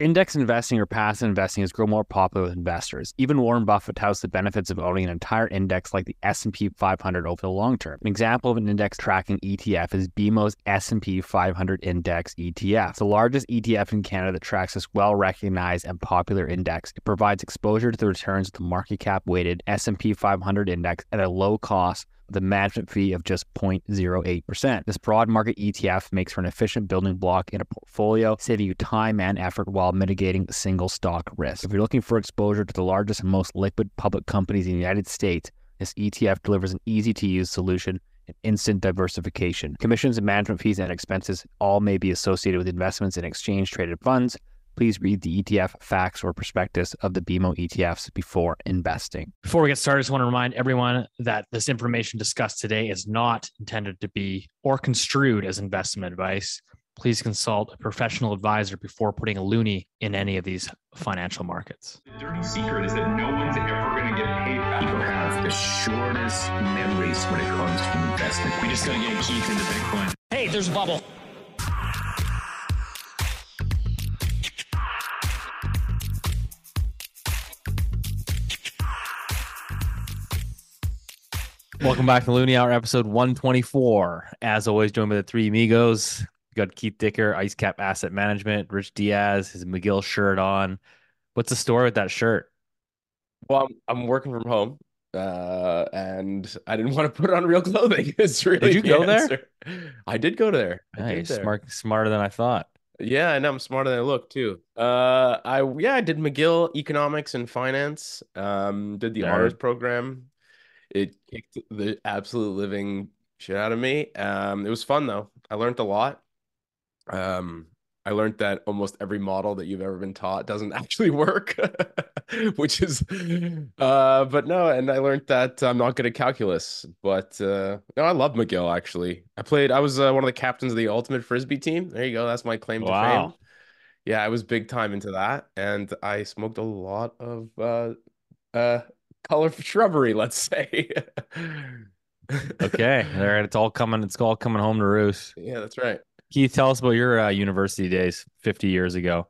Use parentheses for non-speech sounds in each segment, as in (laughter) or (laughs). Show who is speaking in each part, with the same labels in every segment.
Speaker 1: Index investing or passive investing has grown more popular with investors. Even Warren Buffett touts the benefits of owning an entire index like the S&P 500 over the long term. An example of an index tracking ETF is BMO's S&P 500 Index ETF, It's the largest ETF in Canada that tracks this well-recognized and popular index. It provides exposure to the returns of the market cap weighted S&P 500 index at a low cost the management fee of just 0.08%. This broad market ETF makes for an efficient building block in a portfolio, saving you time and effort while mitigating single stock risk. If you're looking for exposure to the largest and most liquid public companies in the United States, this ETF delivers an easy to use solution and instant diversification. Commissions and management fees and expenses all may be associated with investments in exchange traded funds please read the ETF facts or prospectus of the BMO ETFs before investing.
Speaker 2: Before we get started, I just want to remind everyone that this information discussed today is not intended to be or construed as investment advice. Please consult a professional advisor before putting a loonie in any of these financial markets.
Speaker 3: The dirty secret is that no one's ever going to get paid back.
Speaker 4: People have the shortest memories when it comes to investment.
Speaker 3: We just got to get Keith into Bitcoin.
Speaker 2: Hey, there's a bubble. Welcome back to Loonie Hour, episode 124. As always, joined by the three amigos. We got Keith Dicker, IceCap Asset Management, Rich Diaz, his McGill shirt on. What's the story with that shirt?
Speaker 5: Well, I'm, I'm working from home, uh, and I didn't want to put on real clothing. (laughs) It's really
Speaker 2: Did you
Speaker 5: the
Speaker 2: go there?
Speaker 5: I did go there. I did there.
Speaker 2: smart, smarter than I thought.
Speaker 5: Yeah, and I'm smarter than I look too. Uh, I yeah, I did McGill Economics and Finance. Um, did the
Speaker 2: Nerd.
Speaker 5: honors program. It kicked the absolute living shit out of me. Um, it was fun though. I learned a lot. Um, I learned that almost every model that you've ever been taught doesn't (laughs) actually work, (laughs) which is, uh, but no, and I learned that I'm not good at calculus. But uh, no, I love McGill actually. I played. I was uh, one of the captains of the ultimate frisbee team. There you go. That's my claim to fame. Yeah, I was big time into that, and I smoked a lot of uh, uh, color shrubbery. Let's say. (laughs)
Speaker 2: Okay, all right, it's all coming. It's all coming home to roost.
Speaker 5: Yeah, that's right.
Speaker 2: Keith, tell us about your uh, university days 50 years ago.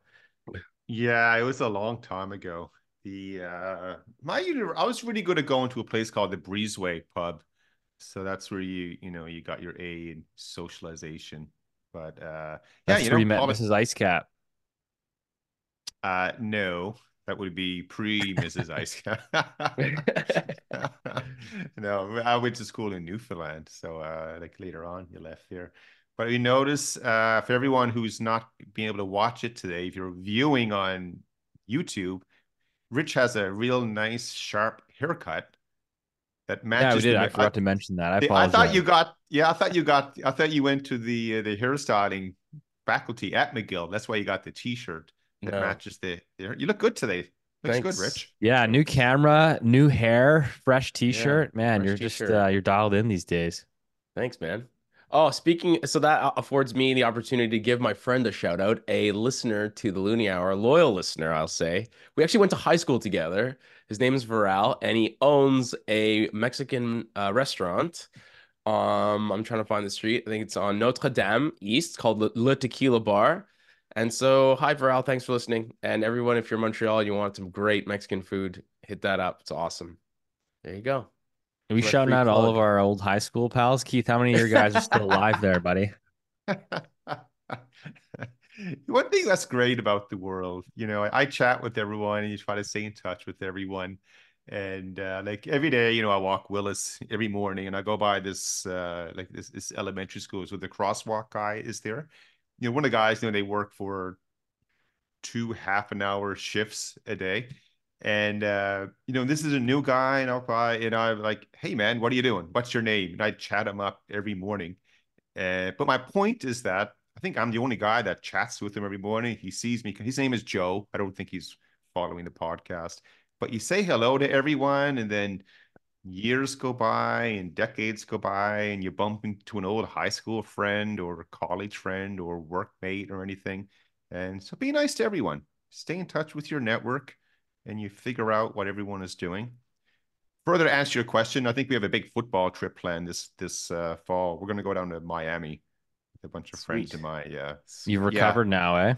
Speaker 6: Yeah, it was a long time ago. The uh my uni I was really good at going to a place called the Breezeway Pub. So that's where you, you know, you got your A in socialization. But uh yeah,
Speaker 2: That's
Speaker 6: you
Speaker 2: where
Speaker 6: know,
Speaker 2: you met
Speaker 6: probably-
Speaker 2: Mrs. Icecap.
Speaker 6: uh no, that would be pre Mrs. Ice. (laughs) No, I went to school in Newfoundland, so uh like later on you left there. But you notice uh for everyone who's not being able to watch it today, if you're viewing on YouTube, Rich has a real nice sharp haircut that
Speaker 2: matches. Yeah,
Speaker 6: matches
Speaker 2: did.
Speaker 6: the-
Speaker 2: I forgot to mention that. I
Speaker 6: the- I thought you got yeah, I thought you got I thought you went to the uh, the hairstyling faculty at McGill. That's why you got the t-shirt that
Speaker 5: No.
Speaker 6: matches the, the you look good today. Looks
Speaker 5: Thanks.
Speaker 6: good, Rich.
Speaker 2: Yeah, new camera, new hair, fresh T-shirt. Man,
Speaker 5: fresh
Speaker 2: you're just
Speaker 5: t-shirt.
Speaker 2: uh, you're dialed in these days.
Speaker 5: Thanks, man. Oh, speaking, so that affords me the opportunity to give my friend a shout out, a listener to the Loonie Hour, a loyal listener, I'll say. We actually went to high school together. His name is Varal, and he owns a Mexican uh, restaurant. Um, I'm trying to find the street. I think it's on Notre Dame East, called Le, Le Tequila Bar. And so, hi, Varal. Thanks for listening. And everyone, if you're in Montreal and you want some great Mexican food, hit that up. It's awesome. There you go.
Speaker 2: Are we
Speaker 5: My
Speaker 2: shouting
Speaker 5: free
Speaker 2: out all of our old high school pals? Keith, how many of your guys are still alive there, buddy? (laughs)
Speaker 6: One thing that's great about the world, you know, I, I chat with everyone and you try to stay in touch with everyone. And uh, like every day, you know, I walk Willis every morning and I go by this uh like this this elementary school. So the crosswalk guy is there. You know, one of the guys, you know, they work for two half an hour shifts a day. And uh, you know, this is a new guy, and I'll by and I'm like, hey man, what are you doing? What's your name? And I chat him up every morning. Uh, but my point is that I think I'm the only guy that chats with him every morning. He sees me. His name is Joe. I don't think he's following the podcast, but you say hello to everyone, and then years go by and decades go by, and you bump into an old high school friend or college friend or workmate or anything. And so be nice to everyone. Stay in touch with your network, and you figure out what everyone is doing. Further to answer your question, I think we have a big football trip planned this this uh, fall. We're going to go down to Miami with a bunch of friends
Speaker 5: Sweet.
Speaker 6: of my uh,
Speaker 2: You've
Speaker 6: yeah.
Speaker 2: recovered now, eh?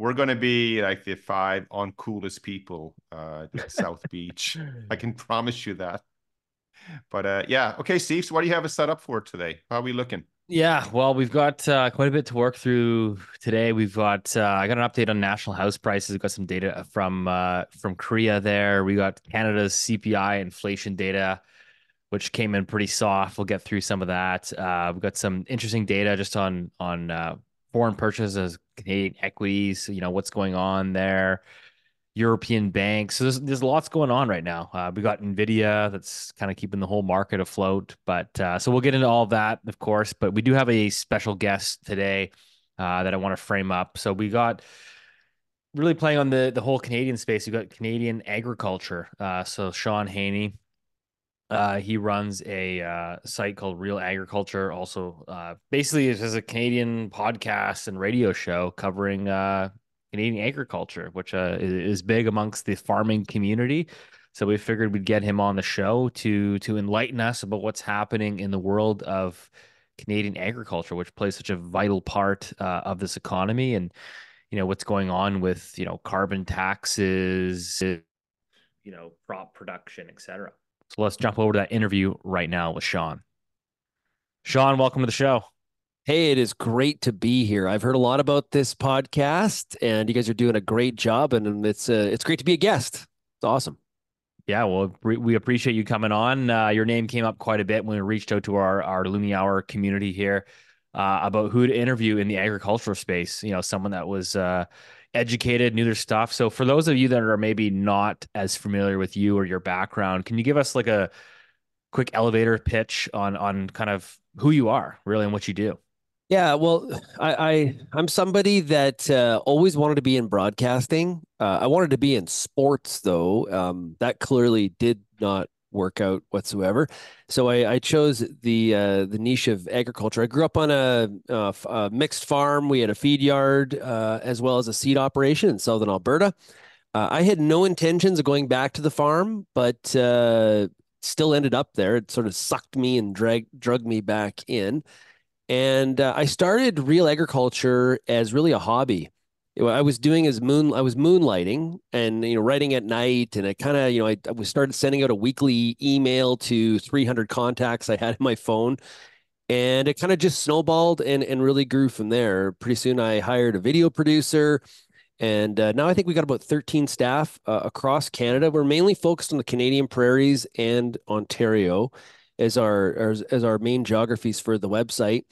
Speaker 6: we're going to be like the five uncoolest people uh, at South Beach. I can promise you that. But uh, yeah, okay, Steve. So what do you have us set up for today? How are we looking?
Speaker 2: Yeah, well, we've got uh, quite a bit to work through today. We've got uh, I got an update on national house prices. We've got some data from uh, from CREA there. We got Canada's CPI inflation data, which came in pretty soft. We'll get through some of that. Uh, we've got some interesting data just on on uh, foreign purchases, Canadian equities. You know what's going on there. European banks. So there's there's lots going on right now. Uh, we got Nvidia that's kind of keeping the whole market afloat. But uh, so we'll get into all of that, of course. But we do have a special guest today uh, that I want to frame up. So we got really playing on the the whole Canadian space. We got Canadian agriculture. Uh, so Shaun Haney. Uh, he runs a uh, site called Real Agriculture. Also, basically, it is a Canadian podcast and radio show covering Canadian agriculture, which uh, is big amongst the farming community. So we figured we'd get him on the show to to enlighten us about what's happening in the world of Canadian agriculture, which plays such a vital part uh, of this economy, and you know what's going on with you know carbon taxes, you know crop production, etc. So let's jump over to that interview right now with Shaun. Shaun, welcome to the show.
Speaker 7: Hey, it is great to be here. I've heard a lot about this podcast, and you guys are doing a great job. And it's uh, it's great to be a guest. It's awesome.
Speaker 2: Yeah, well, we appreciate you coming on. Uh, your name came up quite a bit when we reached out to our our Loonie Hour community here uh, about who to interview in the agricultural space. You know, someone that was uh, educated, knew their stuff. So, for those of you that are maybe not as familiar with you or your background, can you give us like a quick elevator pitch on on kind of who you are, really, and what you do?
Speaker 7: Yeah, well, (sighs) I, I am somebody that uh, always wanted to be in broadcasting. Uh, I wanted to be in sports, though. Um, that clearly did not work out whatsoever. So I, I chose the uh, the niche of agriculture. I grew up on a, a, a mixed farm. We had a feed yard uh, as well as a seed operation in southern Alberta. Uh, I had no intentions of going back to the farm, but uh, still ended up there. It sort of sucked me and drag drug me back in. And uh, I started real agriculture as really a hobby. I was doing as moon, I was moonlighting and you know writing at night, and I kind of you know I, I started sending out a weekly email to 300 contacts I had in my phone, and it kind of just snowballed and and really grew from there. Pretty soon, I hired a video producer, and uh, now I think we got about 13 staff uh, across Canada. We're mainly focused on the Canadian prairies and Ontario as our as, as our main geographies for the website.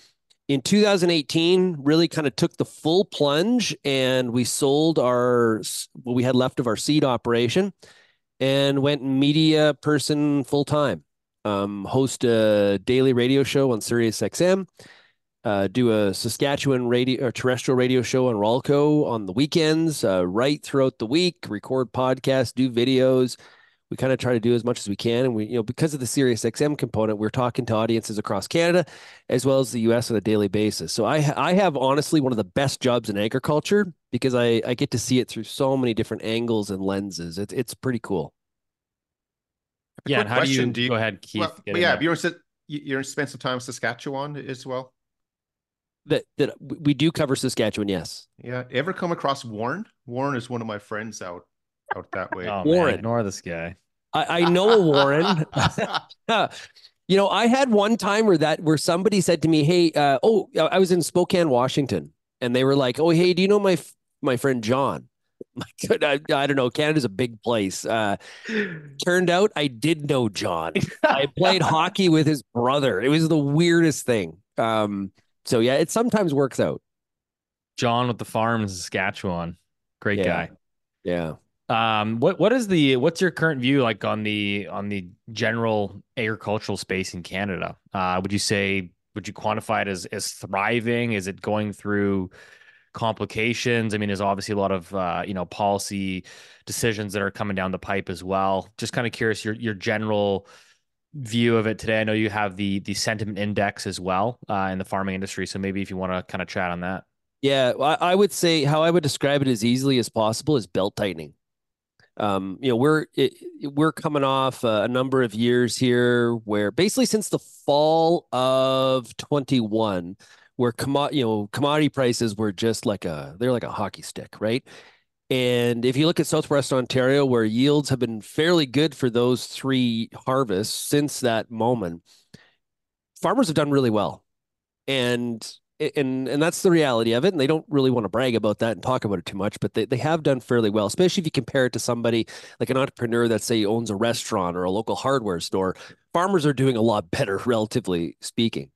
Speaker 7: In 2018, really kind of took the full plunge, and we sold our what we had left of our seed operation, and went media person full time. Um, host a daily radio show on Sirius XM. Uh, do a Saskatchewan radio or terrestrial radio show on Rawlco on the weekends, uh, write throughout the week, record podcasts, do videos, we kind of try to do as much as we can. And we, you know, because of the Sirius XM component, we're talking to audiences across Canada as well as the US on a daily basis. So I, I have honestly one of the best jobs in agriculture because I, I get to see it through so many different angles and lenses. It's it's pretty cool.
Speaker 2: Yeah. And how do you, do you, go ahead, Keith? Well,
Speaker 6: yeah. You're, you're spend some time in Saskatchewan as well.
Speaker 7: That, that we do cover Saskatchewan. Yes.
Speaker 6: Yeah. Ever come across Warren? Warren is one of my friends out out that way.
Speaker 2: Oh, Warren, man, ignore this guy.
Speaker 7: I, I know Warren. (laughs) (laughs) you know, I had one time where that where somebody said to me, "Hey, uh, oh, I was in Spokane, Washington, and they were like, "Oh, hey, do you know my my friend John?" (laughs) My God, I, I don't know. Canada's a big place. Uh, turned out I did know John. I played hockey with his brother. It was the weirdest thing. Um, so yeah, it sometimes works out.
Speaker 2: John with the farm in Saskatchewan, great
Speaker 7: yeah.
Speaker 2: guy.
Speaker 7: Yeah.
Speaker 2: Um, what what is the what's your current view like on the on the general agricultural space in Canada? Uh, would you say would you quantify it as as thriving? Is it going through complications? I mean, there's obviously a lot of uh, you know policy decisions that are coming down the pipe as well. Just kind of curious your your general view of it today. I know you have the the sentiment index as well uh, in the farming industry, so maybe if you want to kind of chat on that.
Speaker 7: Yeah, I would say how I would describe it as easily as possible is belt tightening. Um, you know, we're it, we're coming off a number of years here where basically since the fall of 21, where commo- you know commodity prices were just like a they're like a hockey stick, right? And if you look at Southwest Ontario, where yields have been fairly good for those three harvests since that moment, farmers have done really well. And and and that's the reality of it. And they don't really want to brag about that and talk about it too much, but they, they have done fairly well, especially if you compare it to somebody like an entrepreneur that say owns a restaurant or a local hardware store. Farmers are doing a lot (laughs) better, relatively speaking.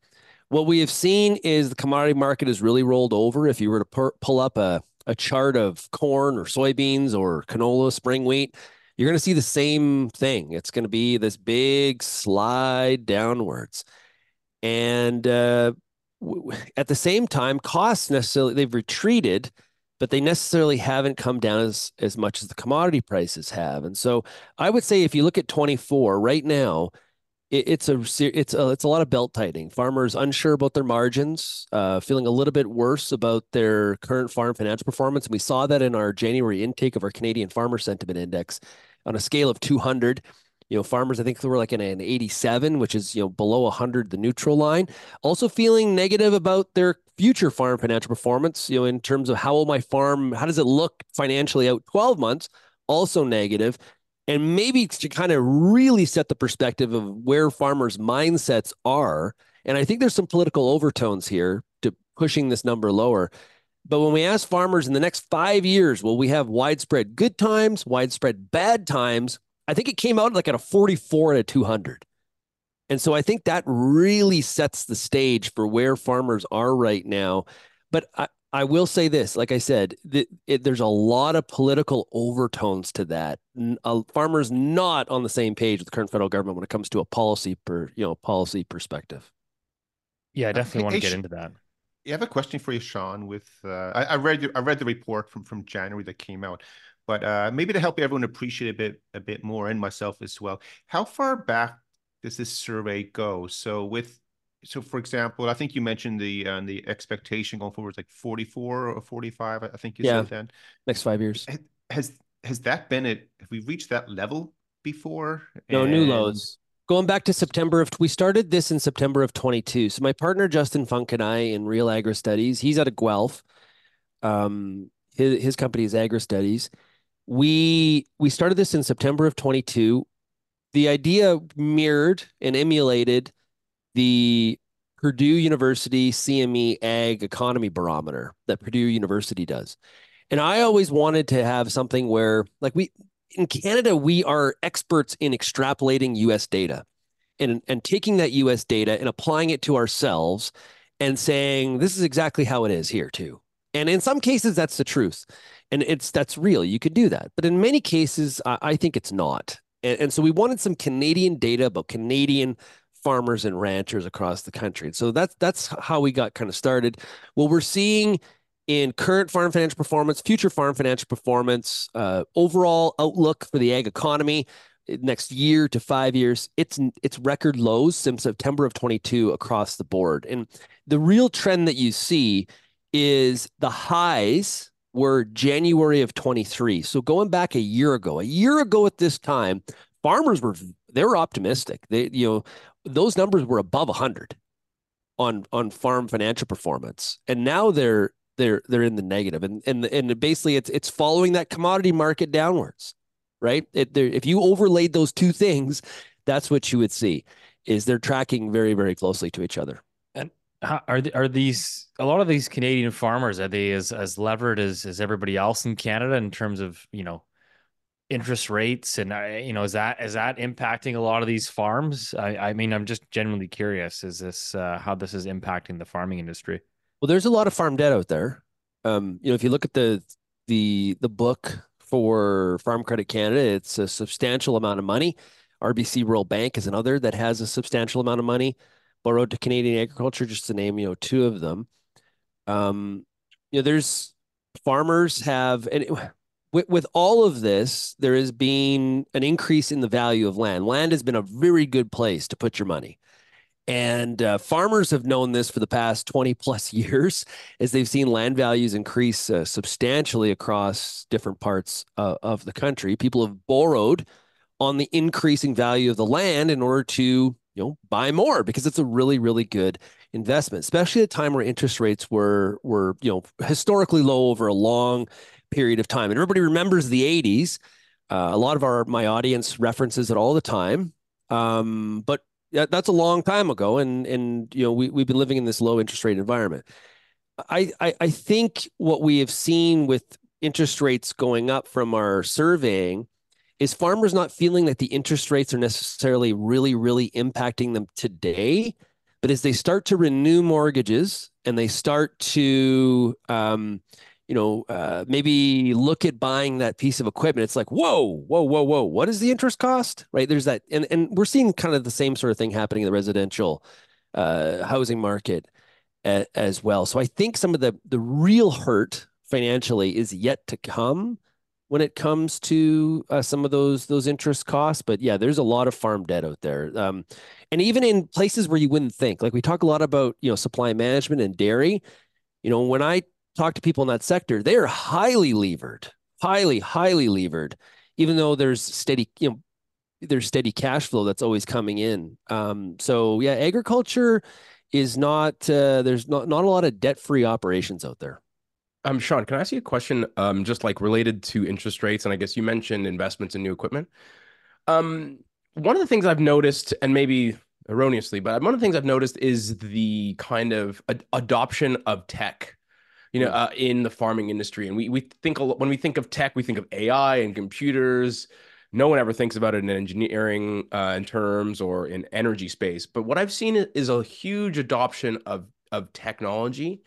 Speaker 7: What we have seen is the commodity market has really rolled over. If you were to pull up a, a chart of corn or soybeans or canola, spring wheat, you're going to see the same thing. It's going to be this big slide downwards. And uh, at the same time, costs necessarily they've retreated, but they necessarily haven't come down as as much as the commodity prices have. And so I would say if you look at 24 right now, it, it's a it's a it's a lot of belt tightening. Farmers unsure about their margins, uh, feeling a little bit worse about their current farm financial performance. And we saw that in our January intake of our Canadian Farmer Sentiment Index on a scale of 200 you know, farmers, I think they were like in an 87, which is, you know, below 100, the neutral line. Also feeling negative about their future farm financial performance, you know, in terms of how will my farm, how does it look financially out 12 months? Also negative. And maybe to kind of really set the perspective of where farmers' mindsets are. And I think there's some political overtones here to pushing this number lower. But when we ask farmers in the next five years, will we have widespread good times, widespread bad times? I think it came out like at a 44 and a 200. And so I think that really sets the stage for where farmers are right now. But I, I will say this, like I said, the, it, there's a lot of political overtones to that. Uh, farmers not on the same page with the current federal government when it comes to a policy per you know policy perspective.
Speaker 2: Yeah, I definitely uh, want to get into that.
Speaker 6: I have a question for you, Shaun. With uh, I, I, read I read the report from from January that came out. But uh, maybe to help everyone appreciate a bit a bit more, and myself as well, how far back does this survey go? So with so for example, I think you mentioned the uh, the expectation going forward is like 44 or 45. I think you yeah. said then.
Speaker 7: Next five years.
Speaker 6: Has has that been it? Have we reached that level before?
Speaker 7: No, and... new lows. Going back to September of we started this in September of 22. So my partner Justin Funk and I in Real Agri Studies, he's out of Guelph. Um, his his company is Agri Studies we we started this in September of 22. The idea mirrored and emulated the Purdue University CME Ag Economy Barometer that Purdue University does. And I always wanted to have something where, like, we in Canada, we are experts in extrapolating US data and, and taking that US data and applying it to ourselves and saying, this is exactly how it is here, too. And in some cases, that's the truth and it's that's real. You could do that, but in many cases, I, I think it's not. And, and, so we wanted some Canadian data about Canadian farmers and ranchers across the country. And so that's that's how we got kind of started. What we're seeing in current farm financial performance, future farm financial performance, uh, overall outlook for the ag economy eh, next year to five years, it's it's record lows since September of 22 across the board. And the real trend that you see is the highs were January of 23. So going back a year ago, a year ago at this time, farmers were they were optimistic. They you know those numbers were above 100 on on farm financial performance. And now they're they're they're in the negative. And and and basically it's it's following that commodity market downwards. Right? It, if you overlaid those two things, that's what you would see is they're tracking very very closely to each other.
Speaker 2: Are are these a lot of these Canadian farmers are they as as levered as as everybody else in Canada in terms of you know interest rates and you know is that is that impacting a lot of these farms? I, I mean I'm just genuinely curious is this uh, how this is impacting the farming industry?
Speaker 7: Well, there's a lot of farm debt out there. Um, you know, if you look at the the the book for Farm Credit Canada, it's a substantial amount of money. RBC Rural Bank is another that has a substantial amount of money borrowed to Canadian agriculture, just to name, you know, two of them. Um, you know, there's farmers have, and it, with, with all of this, there has been an increase in the value of land. Land has been a very good place to put your money. And uh, farmers have known this for the past 20 plus (laughs) years as they've seen land values increase uh, substantially across different parts uh, of the country. People have borrowed on the increasing value of the land in order to you know buy more because it's a really really good investment, especially at a time where interest rates were were you know historically low over a long period of time. And everybody remembers the 80s. Uh, a lot of our my audience references it all the time. Um, but that's a long time ago, and and you know we we've been living in this low interest rate environment. I, I I think what we have seen with interest rates going up from our surveying is farmers not feeling that the interest rates are necessarily really really impacting them today but as they start to renew mortgages and they start to um, you know uh, maybe look at buying that piece of equipment it's like whoa whoa whoa whoa what is the interest cost? Right? There's that and, and we're seeing kind of the same sort of thing happening in the residential uh, housing market a, as well. So i think some of the the real hurt financially is yet to come when it comes to uh, some of those those interest costs. But yeah, there's a lot of farm debt out there, um, and even in places where you wouldn't think. Like we talk a lot about you know supply management and dairy. You know, when I talk to people in that sector, they are highly levered, highly highly levered, even though there's steady you know there's steady cash flow that's always coming in. Um, so yeah, agriculture is not uh, there's not not a lot of debt free operations out there.
Speaker 5: Um, Shaun, can I ask you a question? Um, just like related to interest rates, and I guess you mentioned investments in new equipment. Um, one of the things I've noticed, and maybe erroneously, but one of the things I've noticed is the kind of ad- adoption of tech, you know, uh, in the farming industry. And we we think a lot, when we think of tech, we think of AI and computers. No one ever thinks about it in engineering uh, in terms or in energy space. But what I've seen is a huge adoption of of technology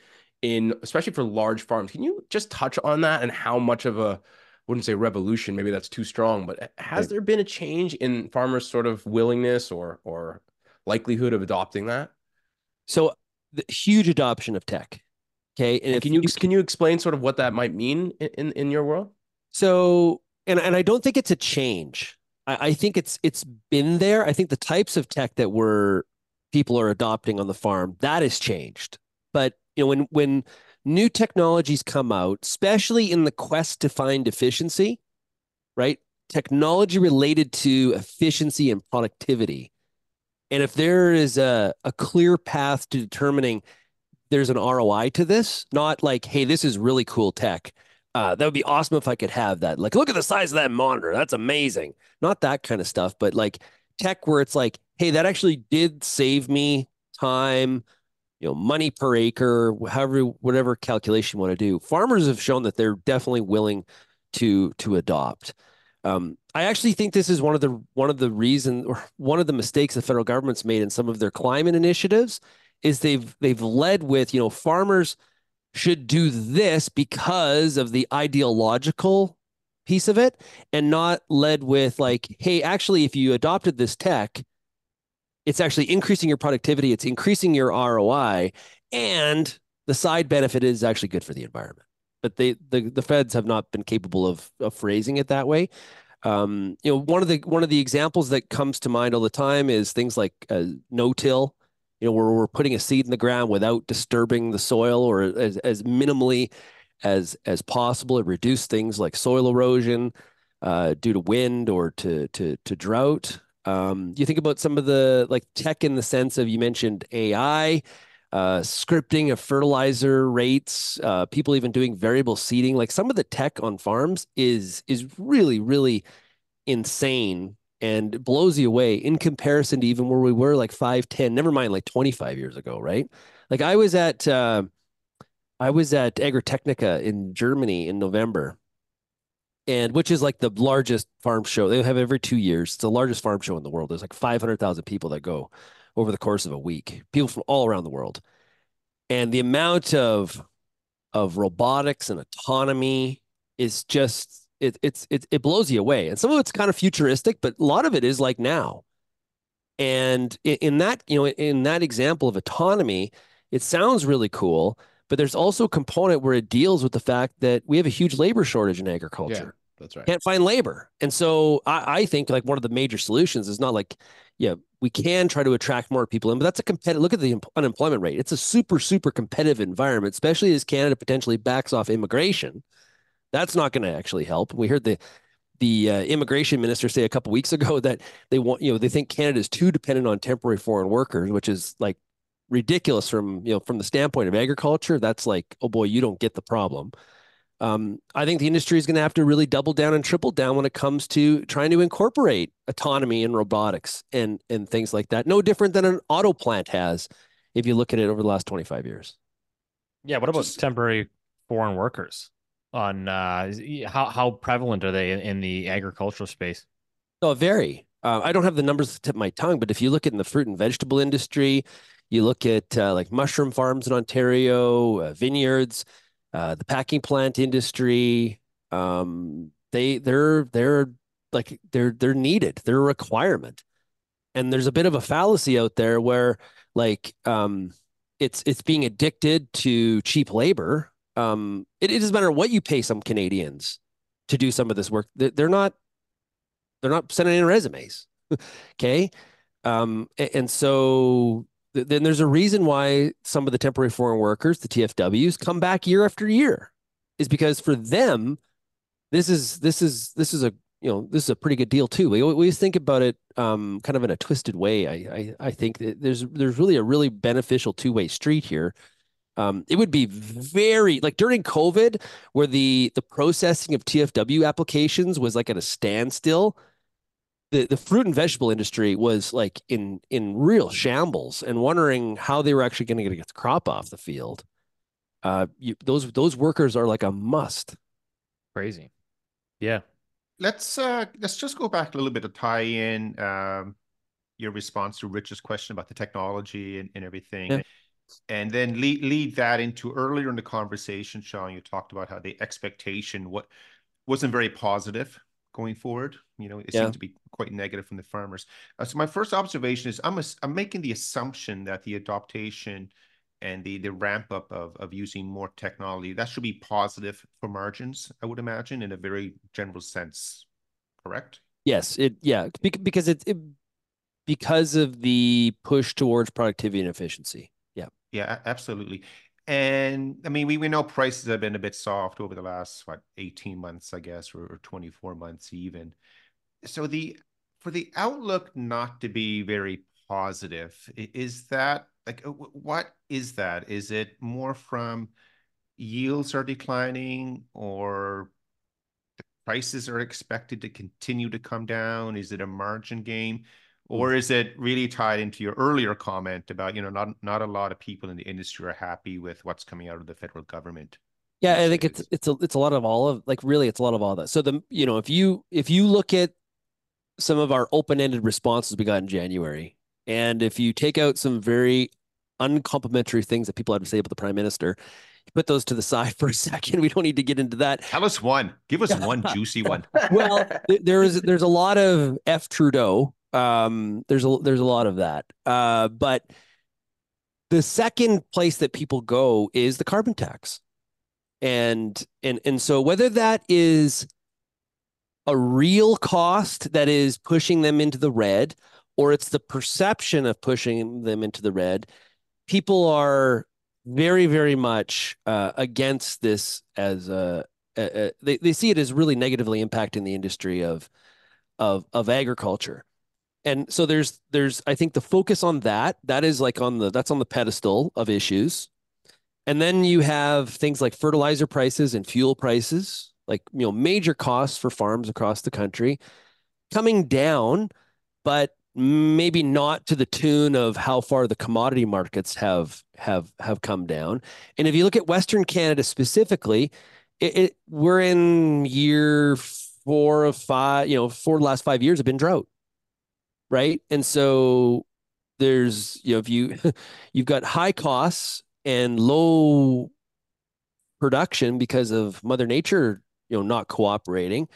Speaker 5: in especially for large farms. Can you just touch on that and how much of a wouldn't say revolution, maybe that's too strong, but has there been a change in farmers' sort of willingness or or likelihood of adopting that?
Speaker 7: So the huge adoption of tech. Okay.
Speaker 5: And, and can you, you, can you explain sort of what that might mean in, in, in your world?
Speaker 7: So and and I don't think it's a change. I, I think it's it's been there. I think the types of tech that we're people are adopting on the farm, that has changed. But you know, when when new technologies come out, especially in the quest to find efficiency, right? Technology related to efficiency and productivity. And if there is a, a clear path to determining there's an ROI to this, not like, hey, this is really cool tech. Uh, that would be awesome if I could have that. Like, look at the size of that monitor. That's amazing. Not that kind of stuff, but like tech where it's like, hey, that actually did save me time, you know money per acre however whatever calculation you want to do farmers have shown that they're definitely willing to to adopt. Um, i actually think this is one of the one of the reason or one of the mistakes the federal government's made in some of their climate initiatives is they've they've led with you know farmers should do this because of the ideological piece of it and not led with like hey actually if you adopted this tech it's actually increasing your productivity, it's increasing your ROI, and the side benefit is actually good for the environment. But they the, the feds have not been capable of, of phrasing it that way. Um, you know, one of the one of the examples that comes to mind all the time is things like uh, no-till. You know, where we're putting a seed in the ground without disturbing the soil or as, as minimally as as possible. It reduces things like soil erosion uh, due to wind or to to to drought. Um, you think about some of the like tech in the sense of you mentioned AI, uh, scripting of fertilizer rates, uh, people even doing variable seeding. Like some of the tech on farms is is really really insane and blows you away in comparison to even where we were like 5 10 never mind like 25 years ago right like i was at uh, i was at agritechnica in germany in november and which is like the largest farm show. They have every two years. It's the largest farm show in the world. There's like 500,000 people that go over the course of a week, people from all around the world. And the amount of of robotics and autonomy is just it it's it, it blows you away. And some of it's kind of futuristic, but a lot of it is like now. And in, in that, you know, in that example of autonomy, it sounds really cool, but there's also a component where it deals with the fact that we have a huge labor shortage in agriculture.
Speaker 5: Yeah, that's right.
Speaker 7: Can't find labor. And so I, I think like one of the major solutions is not like, yeah, we can try to attract more people in, but that's a competitive look at the unemployment rate. It's a super, super competitive environment, especially as Canada potentially backs off immigration. That's not going to actually help. We heard the the uh, immigration minister say a couple weeks ago that they want you know they think Canada is too dependent on temporary foreign workers, which is like ridiculous from you know from the standpoint of agriculture. That's like oh boy, you don't get the problem. Um, I think the industry is going to have to really double down and triple down when it comes to trying to incorporate autonomy and robotics and and things like that. No different than an auto plant has, if you look at it over the last twenty five years.
Speaker 2: Yeah. What about
Speaker 6: Just-
Speaker 2: temporary foreign workers? On uh, how how prevalent are they in, in the agricultural space?
Speaker 7: Oh, very. Uh, I don't have the numbers to tip my tongue, but if you look at in the fruit and vegetable industry, you look at uh, like mushroom farms in Ontario, uh, vineyards, uh, the packing plant industry. Um, they they're they're like they're they're needed. They're a requirement, and there's a bit of a fallacy out there where like um, it's it's being addicted to cheap labor. Um, it, it doesn't matter what you pay some Canadians to do some of this work. They're, not they're not sending in resumes. (laughs) okay. Um, and so then there's a reason why some of the temporary foreign workers, the TFWs, come back year after year, is because for them, this is this is this is a you know this is a pretty good deal too. We, always think about it um, kind of in a twisted way. I I, I think there's there's really a really beneficial two way street here. Um, it would be very like during COVID, where the the processing of TFW applications was like at a standstill. The the fruit and vegetable industry was like in in real shambles and wondering how they were actually going to get the crop off the field. Uh, you, those those workers are like a must.
Speaker 2: Crazy. Yeah.
Speaker 6: Let's uh let's just go back a little bit to tie in um your response to Rich's question about the technology and, and everything.
Speaker 7: Yeah.
Speaker 6: And then lead lead that into earlier in the conversation, Shaun, you talked about how the expectation what wasn't very positive going forward. You know, it
Speaker 7: Yeah.
Speaker 6: seemed to be quite negative from the farmers. Uh, so my first observation is I'm ass- I'm making the assumption that the adaptation and the the ramp up of of using more technology that should be positive for margins. I would imagine in a very general sense. Correct.
Speaker 7: Yes, it yeah bec- because it, it because of the push towards productivity and efficiency. Yeah.
Speaker 6: Yeah, absolutely. And I mean, we, we know prices have been a bit soft over the last, what, 18 months, I guess, or, or 24 months even. So the for the outlook not to be very positive, is that like uh, what is that? Is it more from yields are declining or the prices are expected to continue to come down? Is it a margin game? Mm. Or is it really tied into your earlier comment about, you know, not not a lot of people in the industry are happy with what's coming out of the federal government?
Speaker 7: Yeah, I think it's it's a it's a lot of all of like really it's a lot of all that. So the you know if you if you look at some of our open-ended responses we got in January, and if you take out some very uncomplimentary things that people had to say about the prime minister, put those to the (laughs) side for a second. We don't need to get into that.
Speaker 6: Tell us one. Give us (laughs) one juicy one.
Speaker 7: Well, th- there is there's a lot of F Trudeau. Um, there's a there's a lot of that. Uh, but the second place that people go is the carbon tax, and and and so whether that is a real cost that is pushing them into the red, or it's the perception of pushing them into the red, people are very very much uh, against this as a uh, they, they see it as really negatively impacting the industry of of of agriculture and so there's there's i think the focus on that that is like on the that's on the pedestal of issues and then you have things like fertilizer prices and fuel prices like you know major costs for farms across the country coming down but maybe not to the tune of how far the commodity markets have have have come down and if you look at western canada specifically it, it we're in year four of five, you know, four of the last five years have been drought. Right. And so there's, you know, if you (laughs) you've got high costs and low production because of Mother Nature, you know, not cooperating,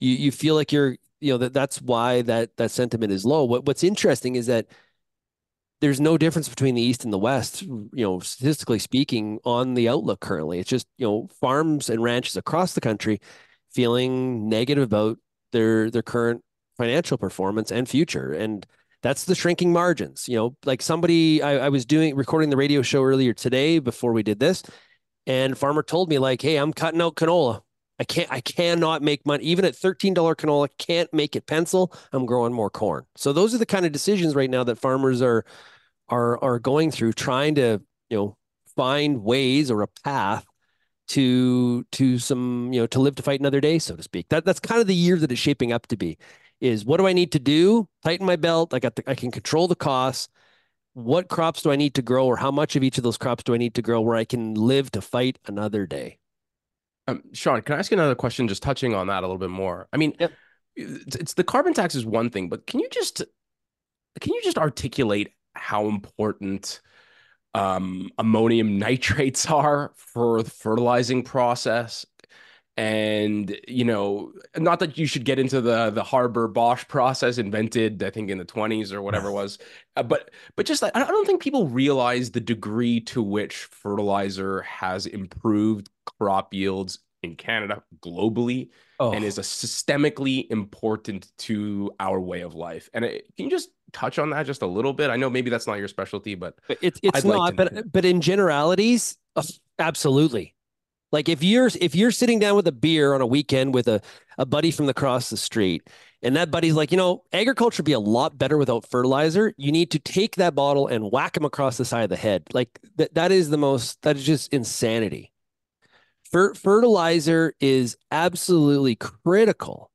Speaker 7: you you feel like you're, you know, that that's why that that sentiment is low. What what's interesting is that there's no difference between the east and the west you know statistically speaking on the outlook currently it's just you know farms and ranches across the country feeling negative about their their current financial performance and future and that's the shrinking margins you know like somebody I, I was doing recording the radio show earlier today before we did this and farmer told me like hey i'm cutting out canola I can't I cannot make money even at $13 canola, can't make it pencil. I'm growing more corn. So those are the kind of decisions right now that farmers are are are going through trying to, you know, find ways or a path to to some, you know, to live to fight another day, so to speak. That that's kind of the year that it's shaping up to be. Is what do I need to do? Tighten my belt. I got the I can control the costs what crops do I need to grow, or how much of each of those crops do I need to grow where I can live to fight another day?
Speaker 5: Um, Shaun, can I ask you another question? Just touching on that a little bit more. I mean,
Speaker 7: Yep.
Speaker 5: it's, it's the carbon tax is one thing, but can you just can you just articulate how important um, ammonium (laughs) nitrates are for the fertilizing process? And you know, not that you should get into the the Haber Bosch process invented, I think in the twenties or whatever it (laughs) was, uh, but but just I don't think people realize the degree to which fertilizer has improved crop yields in Canada globally
Speaker 7: Oh,
Speaker 5: and is a systemically important to our way of life. And it, can you just touch on that just a little bit? I know maybe that's not your specialty, but
Speaker 7: But it's it's
Speaker 5: I'd like
Speaker 7: not,
Speaker 5: know.
Speaker 7: but but in generalities, uh, absolutely. Like if you're if you're sitting down with a beer on a weekend with a, a buddy from across the street, and that buddy's like, you know, agriculture would be a lot better without fertilizer. You need to take that bottle and whack him across the side of the head. Like that that is the most that is just insanity. Fer- fertilizer is absolutely critical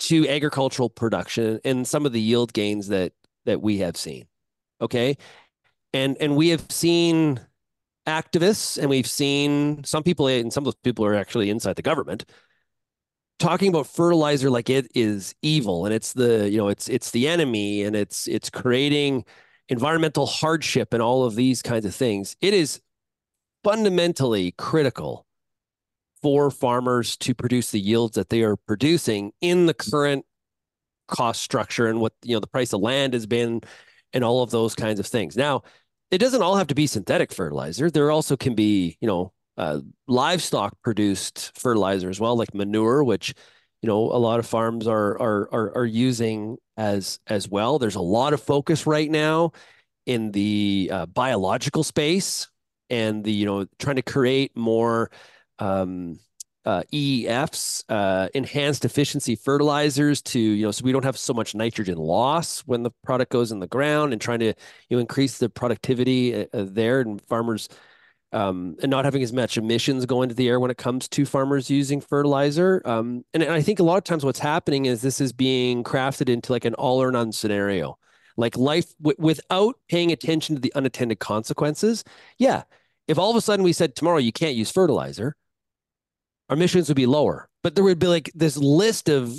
Speaker 7: to agricultural production and some of the yield gains that that we have seen. Okay. And and we have seen activists and we've seen some people and some of those people are actually inside the government talking about fertilizer like it is evil and it's the you know it's it's the enemy and it's it's creating environmental hardship and all of these kinds of things. It is fundamentally critical for farmers to produce the yields that they are producing in the current cost structure and what you know the price of land has been and all of those kinds of things. Now, it doesn't all have to be synthetic fertilizer. There also can be, you know, uh, livestock produced fertilizer as well, like manure, which you know a lot of farms are are are, are using as as well. There's a lot of focus right now in the uh, biological space and the you know trying to create more um, uh, EEFs, uh, enhanced efficiency fertilizers to, you know, so we don't have so much nitrogen loss when the product goes in the ground and trying to, you know, increase the productivity uh, uh, there and farmers um, and not having as much emissions go into the air when it comes to farmers using fertilizer. Um, and, and I think a lot of times what's happening is this is being crafted into like an all or none scenario. Like life w- without paying attention to the unattended consequences. Yeah. If all of a sudden we said tomorrow you can't use fertilizer, our emissions would be lower. But there would be like this list of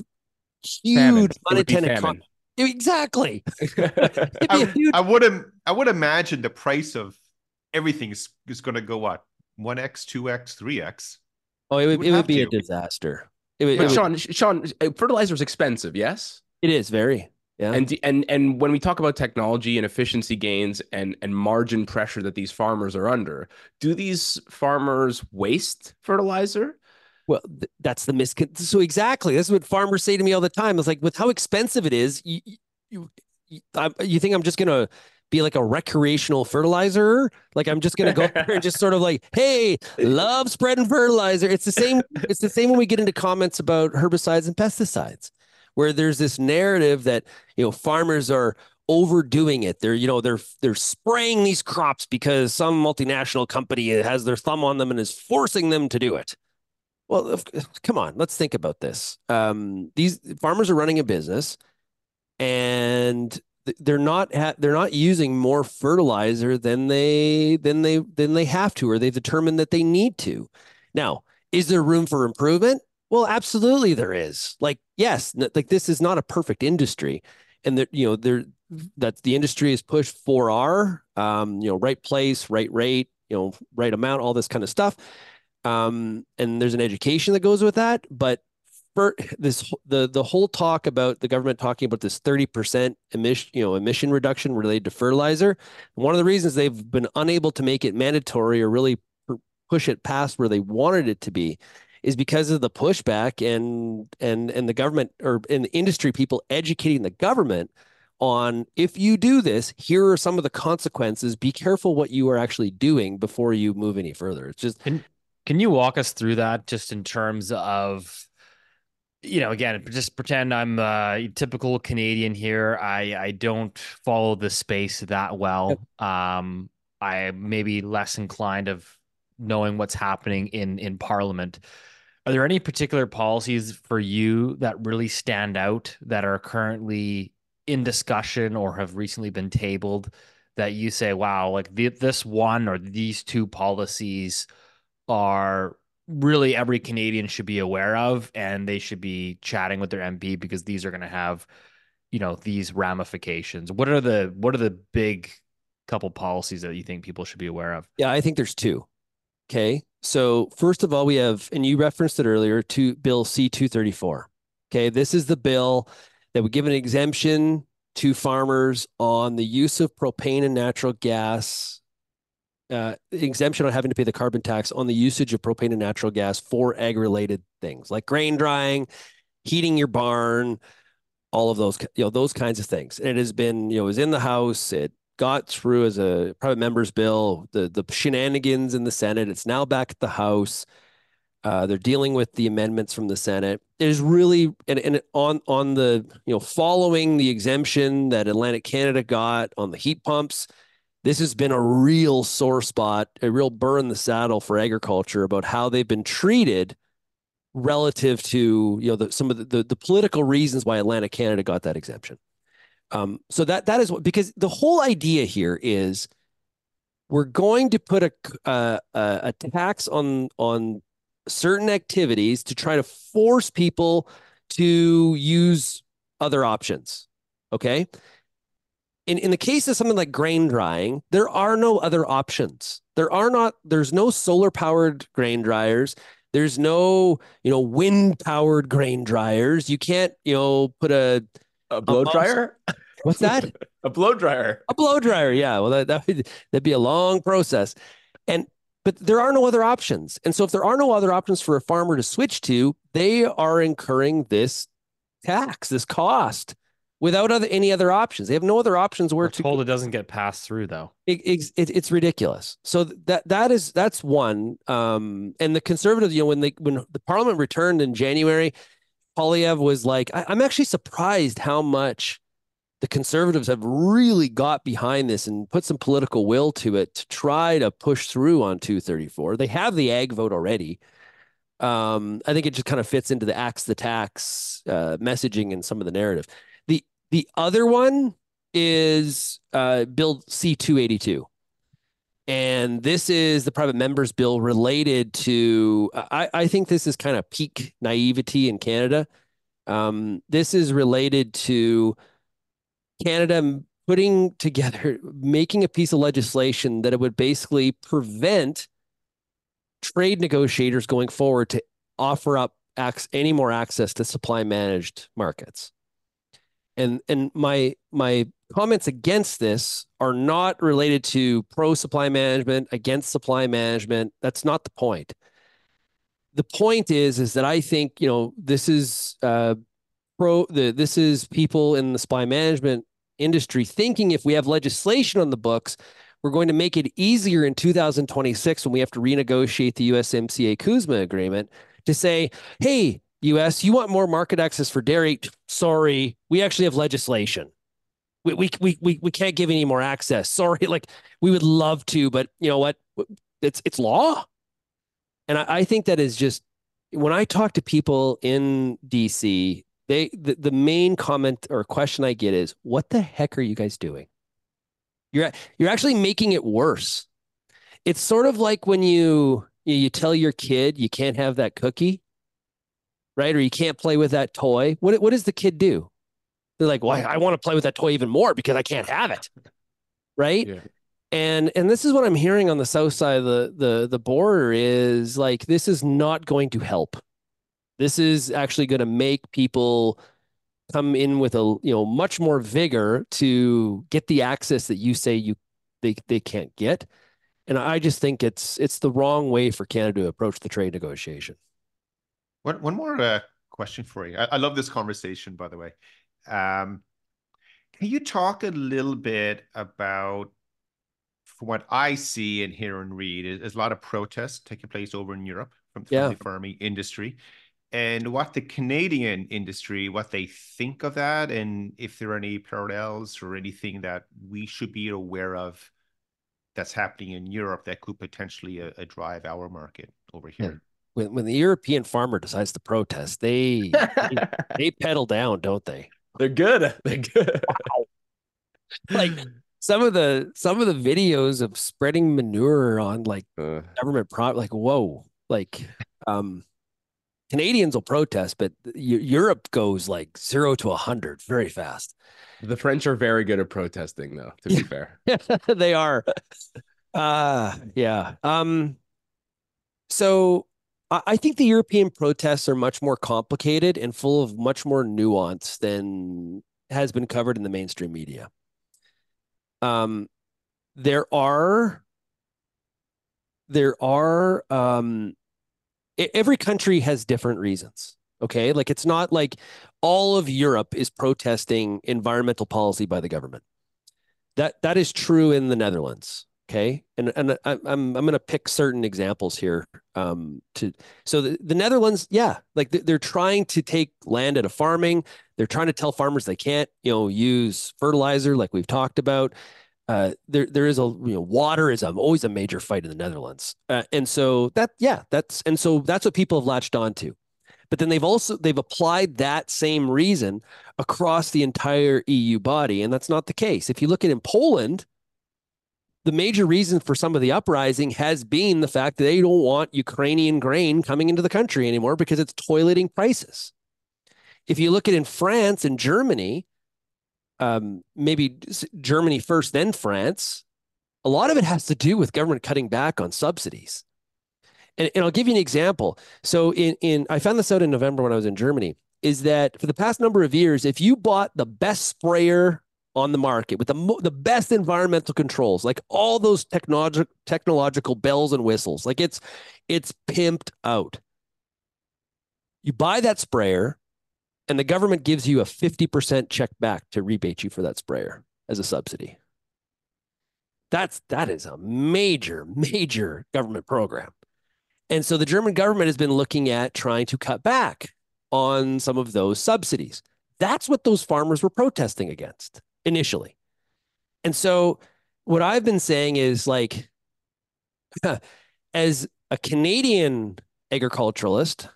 Speaker 7: huge
Speaker 5: It would
Speaker 7: unintended con- Exactly. (laughs) It'd be a
Speaker 6: I,
Speaker 7: huge
Speaker 6: I would im- I would imagine the price of everything is, is going to go what one x, two x, three x.
Speaker 7: Oh, it would,
Speaker 6: would
Speaker 7: it would
Speaker 6: have
Speaker 7: be a disaster. It, would, it,
Speaker 5: but
Speaker 7: would-
Speaker 5: Shaun, Shaun, uh, fertilizer is expensive, yes?
Speaker 7: it is very. Yeah.
Speaker 5: And and and when we talk about technology and efficiency gains and and margin pressure that these farmers are under, do these farmers waste fertilizer?
Speaker 7: Well, th- that's the miscon. So exactly, this is what farmers say to me all the time. It's like with how expensive it is, you you you, I, you think I'm just gonna be like a recreational fertilizer? Like I'm just gonna go there and just sort of like, (laughs) hey, love spreading fertilizer. It's the same. It's the same when we get into comments about herbicides and pesticides, where there's this narrative that you know farmers are overdoing it. They're you know they're they're spraying these crops because some multinational company has their thumb on them and is forcing them to do it. Well, of- (sighs) come on, let's think about this. Um, these farmers are running a business, and they're not ha- they're not using more fertilizer than they than they than they have to, or they've determined that they need to. Now, is there room for improvement? Well, absolutely there is. Like, yes, like this is not a perfect industry, and that you know there that the industry is pushed for our um, you know right place, right rate, you know right amount, all this kind of stuff um, and there's an education that goes with that. But for this, the the whole talk about the government talking about this 30% emission, you know, emission reduction related to fertilizer. One of the reasons they've been unable to make it mandatory or really push it past where they wanted it to be is because of the pushback and and and the government or in the industry people educating the government on if you do this here are some of the consequences be careful what you are actually doing before you move any further it's just
Speaker 2: And Can you walk us through that just in terms of, you know, again, just pretend I'm a typical Canadian here. I I don't follow the space that well. Um, I may be less inclined of knowing what's happening in in Parliament. Are there any particular policies for you that really stand out that are currently in discussion or have recently been tabled that you say, wow, like the, this one or these two policies are really every Canadian should be aware of and they should be chatting with their MP because these are going to have, you know, these ramifications. What are the what are the big couple policies that you think people should be aware of?
Speaker 7: Yeah, I think there's two. Okay. So first of all, we have, and you referenced it earlier, to Bill C two thirty four. Okay, this is the bill that would give an exemption to farmers on the use of propane and natural gas. Uh, exemption on having to pay the carbon tax on the usage of propane and natural gas for ag-related things like grain drying, heating your barn, all of those, you know, those kinds of things. And it has been, you know, it was in the House. It got through as a private member's bill. The the shenanigans in the Senate. It's now back at the House. Uh, they're dealing with the amendments from the Senate. It is really and, and on on the you know following the exemption that Atlantic Canada got on the heat pumps. This has been a real sore spot, a real burn in the saddle for agriculture about how they've been treated relative to you know the, some of the, the, the political reasons why Atlantic Canada got that exemption. Um, so that that is what because the whole idea here is we're going to put a a, a tax on on certain activities to try to force people to use other options. Okay. In, in the case of something like grain drying, there are no other options. There are not, there's no solar powered grain dryers. There's no, you know, wind powered grain dryers. You can't, you know, put a,
Speaker 5: A blow dryer?
Speaker 7: what's that? (laughs)
Speaker 5: A blow dryer.
Speaker 7: a blow dryer. Yeah. Well, that, that would, that'd be a long process. And, but there are no other options. And so if there are no other options for a farmer to switch to, they are incurring this tax, this cost without other, any other options. They have no other options where
Speaker 2: We're
Speaker 7: to
Speaker 2: told it doesn't get passed through though.
Speaker 7: it, it's it, it's ridiculous. So that that is that's one. Um, and the conservatives, you know, when they when the parliament returned in January, Poilievre was like, I, I'm actually surprised how much the conservatives have really got behind this and put some political will to it to try to push through on 234. They have the ag vote already. Um, I think it just kind of fits into the axe the tax uh, messaging and some of the narrative. The the other one is uh, Bill C two eighty two, and this is the private members bill related to. I I think this is kind of peak naivety in Canada. Um, this is related to Canada putting together, (laughs) making a piece of legislation that it would basically prevent trade negotiators going forward to offer up ac- any more access to supply managed markets. And and my my comments against this are not related to pro supply management against supply management. That's not the point. The point is is that I think you know this is uh, pro the this is people in the supply management industry thinking if we have legislation on the books we're going to make it easier in 2026 when we have to renegotiate the USMCA CUSMA agreement to say, hey, US, you want more market access for dairy? Sorry, we actually have legislation. We, we, we, we, we can't give any more access. (laughs) Sorry, like we would love to, but you know what? It's, it's law. And I, I think that is just when I talk to people in DC, they the, the main comment or question I get is, what the heck are you guys doing? You're you're actually making it worse. It's sort of like when you you tell your kid you can't have that cookie, right? Or you can't play with that toy. What what does the kid do? They're like, "Well, I, I want to play with that toy even more because I can't have it." (laughs) Right?
Speaker 5: Yeah.
Speaker 7: And and this is what I'm hearing on the south side of the the the border is like this is not going to help. This is actually going to make people come in with a you know much more vigor to get the access that you say you they they can't get. And I just think it's it's the wrong way for Canada to approach the trade negotiation.
Speaker 6: One one more uh, question for you. I, I love this conversation, by the way. Um, can you talk a little bit about from what I see and hear and read, is, is a lot of protests taking place over in Europe from, from
Speaker 7: Yeah.
Speaker 6: the farming industry. And what the Canadian industry, what they think of that, and if there are any parallels or anything that we should be aware of that's happening in Europe that could potentially uh, uh, drive our market over here.
Speaker 7: When when the European farmer decides to protest, they they, (laughs) they pedal down, don't they?
Speaker 5: They're good. (laughs) They're good.
Speaker 7: Like some of the some of the videos of spreading manure on like
Speaker 5: Uh,
Speaker 7: government pro like whoa like um Canadians will protest, but Europe goes like zero to a hundred very fast.
Speaker 5: the French are very good at protesting, though. To be (laughs) fair,
Speaker 7: they are. Uh yeah. Um so I, think the European protests are much more complicated and full of much more nuance than has been covered in the mainstream media. Um there are there are um every country has different reasons. Okay. Like it's not like all of Europe is protesting environmental policy by the government. That that is true in the Netherlands. Okay. And and I, I'm I'm going to pick certain examples here. Um, to so the, the Netherlands, yeah, like they- they're trying to take land out of farming. They're trying to tell farmers they can't, you know, use fertilizer like we've talked about. Uh, there there is a you know water is a, always a major fight in the Netherlands, uh, and so that yeah that's and so that's what people have latched onto. But then they've also they've applied that same reason across the entire EU body, and that's not the case. If you look at in Poland, the major reason for some of the uprising has been the fact that they don't want Ukrainian grain coming into the country anymore because it's toileting prices. If you look at in France and Germany, um, maybe Germany first, then France, a lot of it has to do with government cutting back on subsidies. And, and I'll give you an example. So in, in I found this out in November when I was in Germany, is that for the past number of years, if you bought the best sprayer on the market with the mo- the best environmental controls, like all those technologi- technological bells and whistles, like it's it's pimped out. You buy that sprayer, and the government gives you a 50% check back to rebate you for that sprayer as a subsidy. That's that is a major, major government program. And so the German government has been looking at trying to cut back on some of those subsidies. That's what those farmers were protesting against initially. And so what I've been saying is like as a Canadian agriculturalist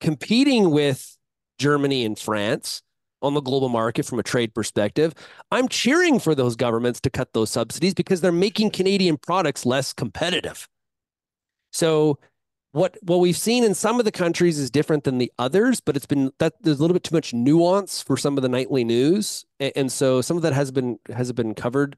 Speaker 7: competing with Germany and France on the global market from a trade perspective, I'm cheering for those governments to cut those subsidies because they're making Canadian products less competitive. So what what we've seen in some of the countries is different than the others, but it's been that there's a little bit too much nuance for some of the nightly news, A- and, so some of that has been has been covered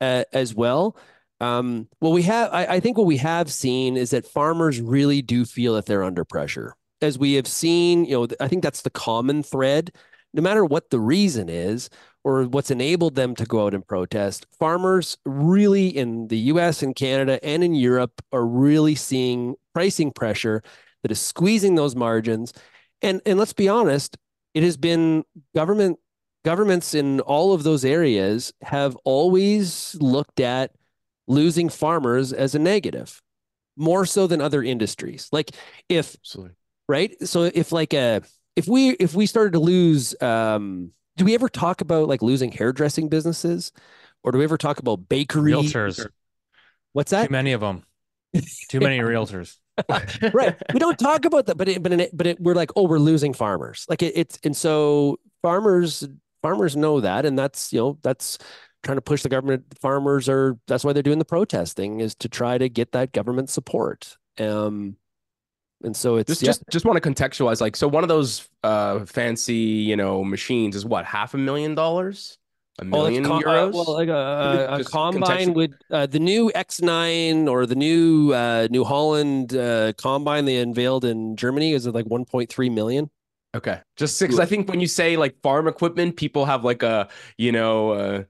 Speaker 7: uh, as well. Um, what we have, I, I think, what we have seen is that farmers really do feel that they're under pressure, as we have seen. You know, I think that's the common thread. No matter what the reason is, or what's enabled them to go out and protest, farmers really in the US and Canada and in Europe are really seeing pricing pressure that is squeezing those margins. And and let's be honest, it has been government governments in all of those areas have always looked at losing farmers as a negative, more so than other industries. Like if
Speaker 5: absolutely.
Speaker 7: right? So if like a if we if we started to lose um do we ever talk about like losing hairdressing businesses or do we ever talk about bakery
Speaker 2: Realtors.
Speaker 7: what's that?
Speaker 2: Too many of them. Too (laughs) many realtors. (laughs)
Speaker 7: right. We don't talk about that but it, but it, but it, we're like oh we're losing farmers. Like it, it's and so farmers farmers know that and that's you know that's trying to push the government. Farmers are that's why they're doing the protesting is to try to get that government support. Um and so it's
Speaker 5: just
Speaker 7: yeah.
Speaker 5: just just want to contextualize like so one of those uh fancy you know machines is what half a million dollars a million
Speaker 7: com- uh,
Speaker 5: euros?
Speaker 7: well, like a, (laughs) a, combine with uh, the new X9 or the new uh, New Holland uh, combine they unveiled in Germany is it like 1.3 million?
Speaker 5: okay. Just because i think when you say like farm equipment people have like a you know uh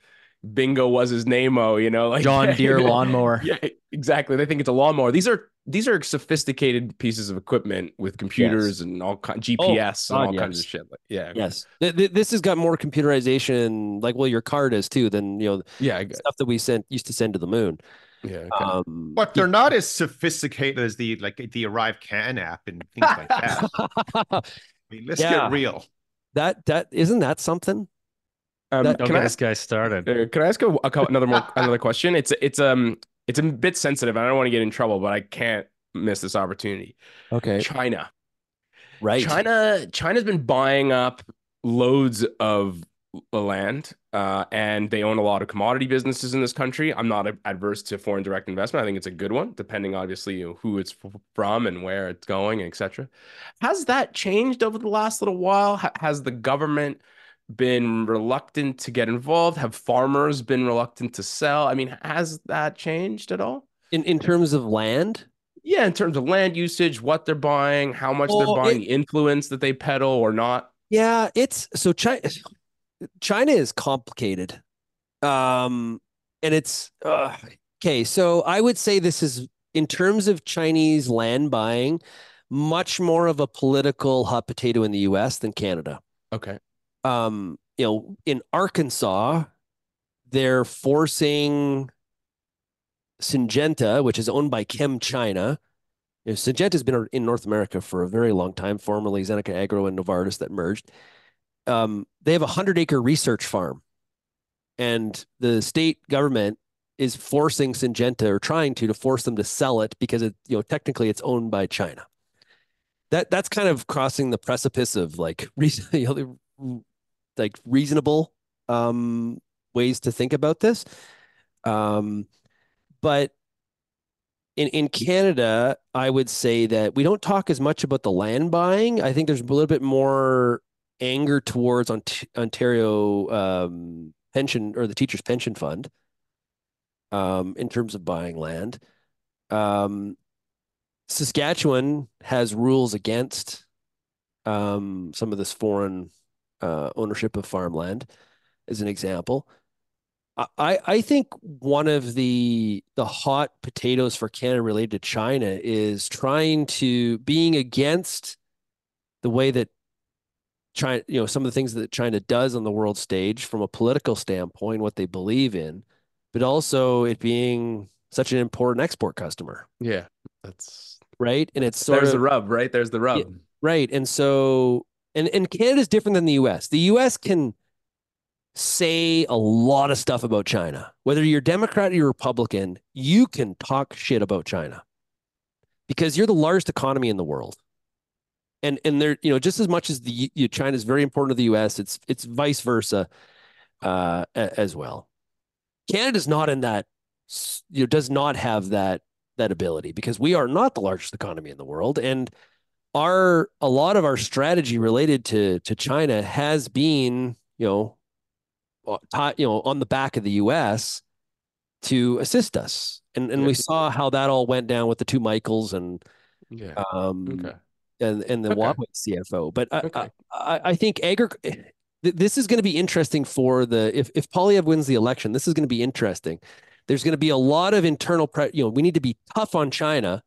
Speaker 5: bingo was his name oh you know like
Speaker 2: John (laughs) Deere lawnmower.
Speaker 5: yeah exactly they think it's a lawnmower these are these are sophisticated pieces of equipment with computers and all kind of GPS and
Speaker 7: God,
Speaker 5: all kinds of shit. Like, yeah,
Speaker 7: Yes, Th- th- this has got more computerization, like well, your car does too, than you know
Speaker 5: yeah,
Speaker 7: stuff that we sent used to send to the moon.
Speaker 5: yeah. Okay.
Speaker 7: Um,
Speaker 6: But they're not as sophisticated as the like the Arrive Can app and things like that. (laughs) I mean, let's
Speaker 7: Yeah.
Speaker 6: get real.
Speaker 7: that that isn't that something?
Speaker 5: Um,
Speaker 7: that-
Speaker 2: Don't
Speaker 5: can
Speaker 2: get
Speaker 5: I
Speaker 2: this guy started.
Speaker 5: Uh, can I ask a, a another more another question? It's it's um it's a bit sensitive. I don't want to get in trouble, but I can't miss this opportunity.
Speaker 7: Okay,
Speaker 5: China,
Speaker 7: right.
Speaker 5: China, China's been buying up loads of land, uh, and they own a lot of commodity businesses in this country. I'm not adverse to foreign direct investment. I think it's a good one, depending obviously you know, who it's from and where it's going, etc. Has that changed over the last little while? Has the government been reluctant to get involved? Have farmers been reluctant to sell? I mean, has that changed at all?
Speaker 7: In in terms of land,
Speaker 5: Yeah, in terms of land usage, what they're buying, how much
Speaker 7: Well,
Speaker 5: they're buying,
Speaker 7: it-
Speaker 5: the influence that they peddle or not.
Speaker 7: yeah, it's so China. China is complicated, um, and it's uh, okay. So I would say this is in terms of Chinese land buying, much more of a political hot potato in the U.S. than Canada.
Speaker 5: Okay.
Speaker 7: Um, you know, in Arkansas, they're forcing Syngenta, which is owned by Chem China. You know, Syngenta has been in North America for a very long time, formerly Zeneca Agro and Novartis that merged. Um, they have a hundred acre research farm, and the state government is forcing Syngenta or trying to to force them to sell it because it, you know, technically it's owned by China. That that's kind of crossing the precipice of like (laughs) know, like reasonable um, ways to think about this. Um, but in in Canada, I would say that we don't talk as much about the land buying. I think there's a little bit more anger towards Ont- Ontario um, pension or the teachers pension fund um, in terms of buying land. Um, Saskatchewan has rules against um, some of this foreign uh, ownership of farmland, as an example. I, I think one of the the hot potatoes for Canada related to China is trying to being against the way that China, you know, some of the things that China does on the world stage from a political standpoint, what they believe in, but also it being such an important export customer,
Speaker 5: Yeah. That's
Speaker 7: right? And it's sort
Speaker 5: there's
Speaker 7: of
Speaker 5: the rub, right? There's the rub.
Speaker 7: Right. And so and and Canada's different than the US. The US can say a lot of stuff about China. Whether you're Democrat or you're Republican, you can talk shit about China. Because you're the largest economy in the world. And and there, you know, just as much as the you, China is very important to the US, it's it's vice versa uh as well. Canada's not in that you know does not have that that ability because we are not the largest economy in the world and our a lot of our strategy related to to China has been, you know, uh, ti- you know, on the back of the U.S. to assist us, and and we saw how that all went down with the two Michaels and
Speaker 5: Yeah.
Speaker 7: um
Speaker 5: Okay.
Speaker 7: and and the
Speaker 5: Okay.
Speaker 7: Huawei CFO. But I
Speaker 5: Okay.
Speaker 7: I, I think agri- this is going to be interesting for the if if Poilievre wins the election, this is going to be interesting. There's going to be a lot of internal pre- you know, we need to be tough on China.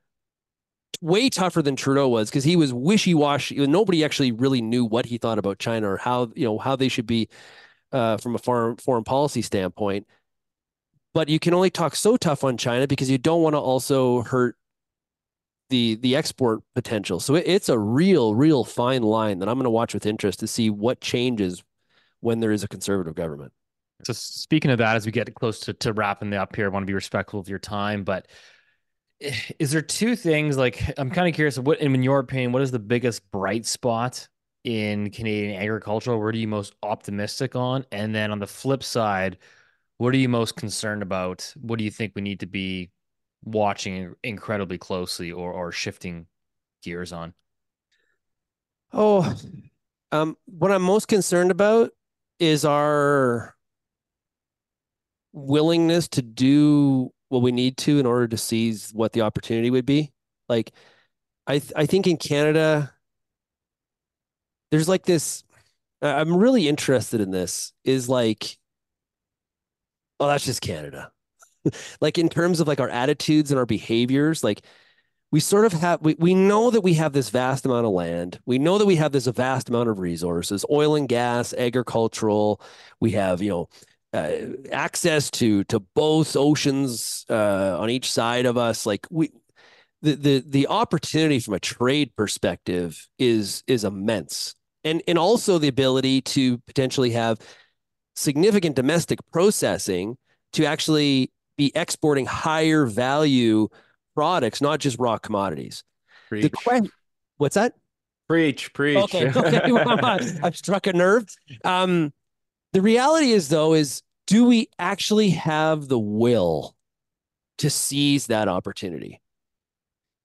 Speaker 7: Way tougher than Trudeau was because he was wishy-washy. Nobody actually really knew what he thought about China or how you know how they should be uh, from a foreign foreign policy standpoint. But you can only talk so tough on China because you don't want to also hurt the the export potential. So it, it's a real, real fine line that I'm going to watch with interest to see what changes when there is a conservative government.
Speaker 2: So speaking of that, as we get close to, to wrapping up here, I want to be respectful of your time, but is there two things like I'm kind of curious what in your opinion, what is the biggest bright spot in Canadian agriculture? Where are you most optimistic on? And then on the flip side, what are you most concerned about? What do you think we need to be watching incredibly closely or or shifting gears on?
Speaker 7: Oh, um, what I'm most concerned about is our willingness to do what we need to in order to seize what the opportunity would be. Like, I th- I think in Canada, there's like this. I'm really interested in this. Is like, oh, that's just Canada. (laughs) like in terms of like our attitudes and our behaviors, like we sort of have we, we know that we have this vast amount of land we know that we have this vast amount of resources oil and gas agricultural we have you know uh, access to to both oceans uh, on each side of us like we the the the opportunity from a trade perspective is is immense and and also the ability to potentially have significant domestic processing to actually be exporting higher value products, not just raw commodities. The what's that?
Speaker 5: preach, preach.
Speaker 7: Okay, okay. (laughs) I've struck a nerve. Um, the reality is, though, is do we actually have the will to seize that opportunity?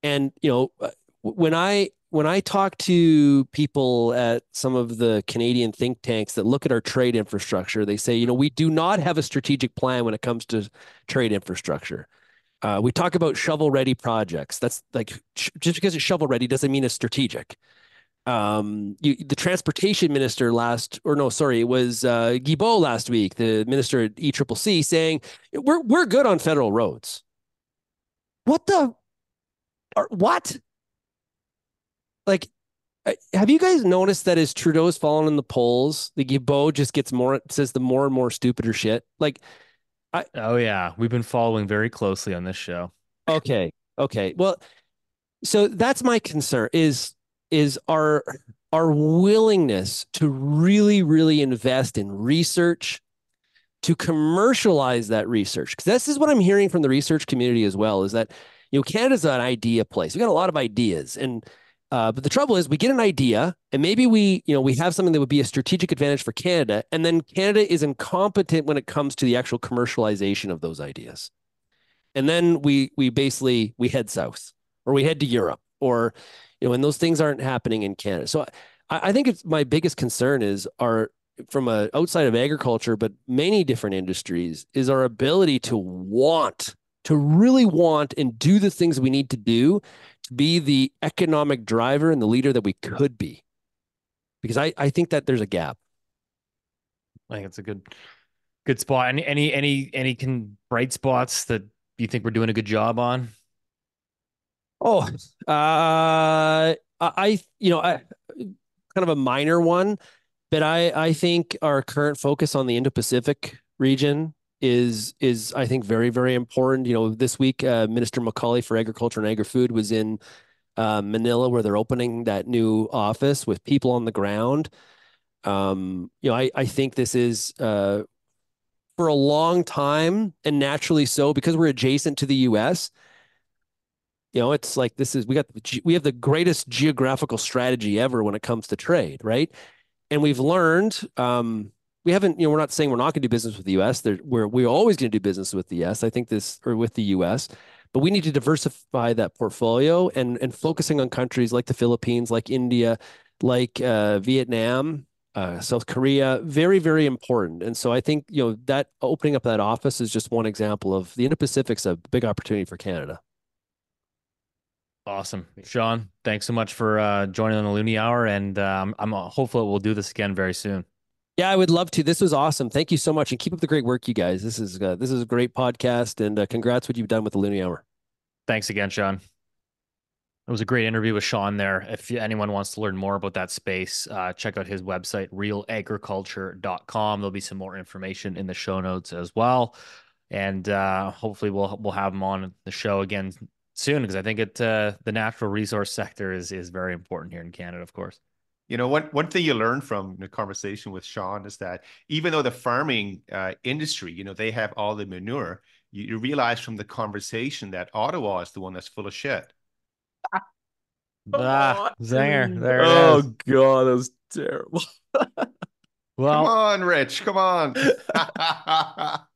Speaker 7: And you know, uh, when I when I talk to people at some of the Canadian think tanks that look at our trade infrastructure, they say, you know, we do not have a strategic plan when it comes to trade infrastructure. Uh, we talk about shovel ready projects. That's like sh- just because it's shovel ready doesn't mean it's strategic. Um, you, the transportation minister last, or no, sorry, it was uh, Guilbeault last week, the minister at ECCC, saying we're we're good on federal roads. What the? Or, what? like have you guys noticed that as Trudeau's fallen in the polls, the Guilbeault just gets more says the more and more stupider shit? Like I
Speaker 2: Oh yeah, we've been following very closely on this show.
Speaker 7: okay, okay. Well, so that's my concern is is our our willingness to really really invest in research to commercialize that research because this is what i'm hearing from the research community as well is that you know canada's an idea place we got a lot of ideas and uh, but the trouble is, we get an idea, and maybe we, you know, we have something that would be a strategic advantage for Canada, and then Canada is incompetent when it comes to the actual commercialization of those ideas. And then we we basically we head south, or we head to Europe, or you know, and those things aren't happening in Canada. So I, I think it's my biggest concern is our from a outside of agriculture, but many different industries, is our ability to want to really want and do the things we need to do to be the economic driver and the leader that we could be. Because I, I think that there's a gap.
Speaker 2: I think it's a good good spot. Any any any any can bright spots that you think we're doing a good job on?
Speaker 7: Oh, uh, I you know I kind of a minor one, but I I think our current focus on the Indo-Pacific region is is I think very very important. You know, this week uh, Minister MacAulay for Agriculture and Agri-Food was in uh, Manila where they're opening that new office with people on the ground. Um, you know, I I think this is uh, for a long time and naturally so because we're adjacent to the U.S. You know, it's like this is we got we have the greatest geographical strategy ever when it comes to trade, right? And we've learned. Um, we haven't, you know, we're not saying we're not going to do business with the U.S. There, we're we're always going to do business with the U.S. I think this or with the U.S. But we need to diversify that portfolio and and focusing on countries like the Philippines, like India, like uh, Vietnam, uh, South Korea. Very very important. And so I think you know that opening up that office is just one example of the Indo-Pacific's a big opportunity for Canada.
Speaker 2: Awesome, Shaun. Thanks so much for uh, joining on the Loonie Hour, and um, I'm hopeful we'll do this again very soon.
Speaker 7: Yeah, I would love to. This was awesome. Thank you so much, and keep up the great work, you guys. This is uh, this is a great podcast, and uh, congrats what you've done with the Loonie Hour.
Speaker 2: Thanks again, Shaun. It was a great interview with Shaun there. If anyone wants to learn more about that space, uh, check out his website, realagriculture.com. There'll be some more information in the show notes as well. And uh, hopefully we'll we'll have him on the show again soon because I think it uh, the natural resource sector is is very important here in Canada, of course.
Speaker 6: You know, one one thing you learn from the conversation with Shaun is that even though the farming uh, industry, you know, they have all the manure, you, you, realize from the conversation that Ottawa is the one that's full of shit. (laughs)
Speaker 2: Ah, Zanger. There
Speaker 5: oh is. god, that was terrible. (laughs)
Speaker 6: well, come on, Rich. Come on. (laughs)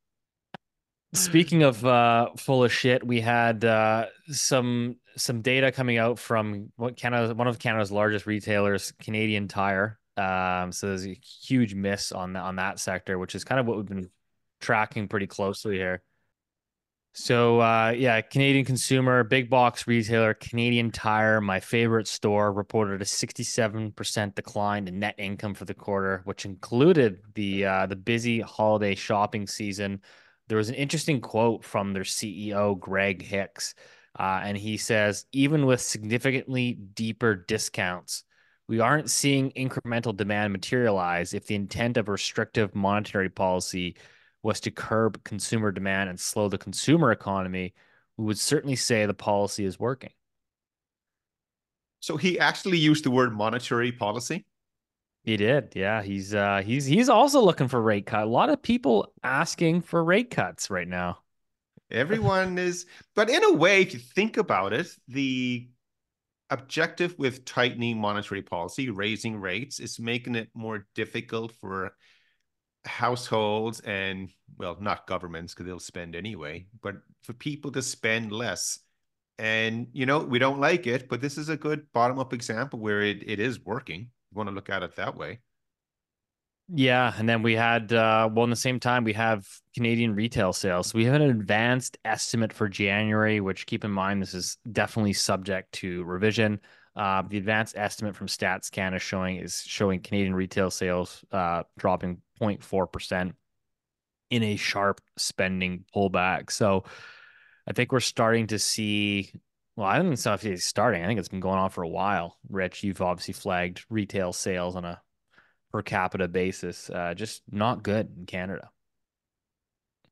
Speaker 2: speaking of uh, full of shit, we had uh, some some data coming out from what Canada, one of Canada's largest retailers, Canadian Tire. Um, so there's a huge miss on the, on that sector, which is kind of what we've been tracking pretty closely here. So uh, yeah, Canadian consumer, big box retailer, Canadian Tire, my favorite store, reported a 67% decline in net income for the quarter, which included the uh, the busy holiday shopping season. There was an interesting quote from their CEO, Greg Hicks, Uh, and he says, even with significantly deeper discounts, we aren't seeing incremental demand materialize if the intent of restrictive monetary policy was to curb consumer demand and slow the consumer economy. We would certainly say the policy is working.
Speaker 6: So he actually used the word monetary policy.
Speaker 2: He did. Yeah, he's uh he's he's also looking for rate cut. A lot of people asking for rate cuts right now.
Speaker 6: Everyone is, but in a way, if you think about it, the objective with tightening monetary policy, raising rates, is making it more difficult for households and, well, not governments because they'll spend anyway, but for people to spend less. And, you know, we don't like it, but this is a good bottom up example where it, it is working. Want to look at it that way.
Speaker 2: Yeah, and then we had uh well in the same time we have Canadian retail sales. We have an advanced estimate for January, which keep in mind this is definitely subject to revision. Uh, the advanced estimate from Stats Canada showing is showing Canadian retail sales uh, dropping 0.4 percent in a sharp spending pullback. So I think we're starting to see. Well, I don't think so. It's starting. I think it's been going on for a while. Rich, you've obviously flagged retail sales on a per capita basis. Uh, just not good in Canada.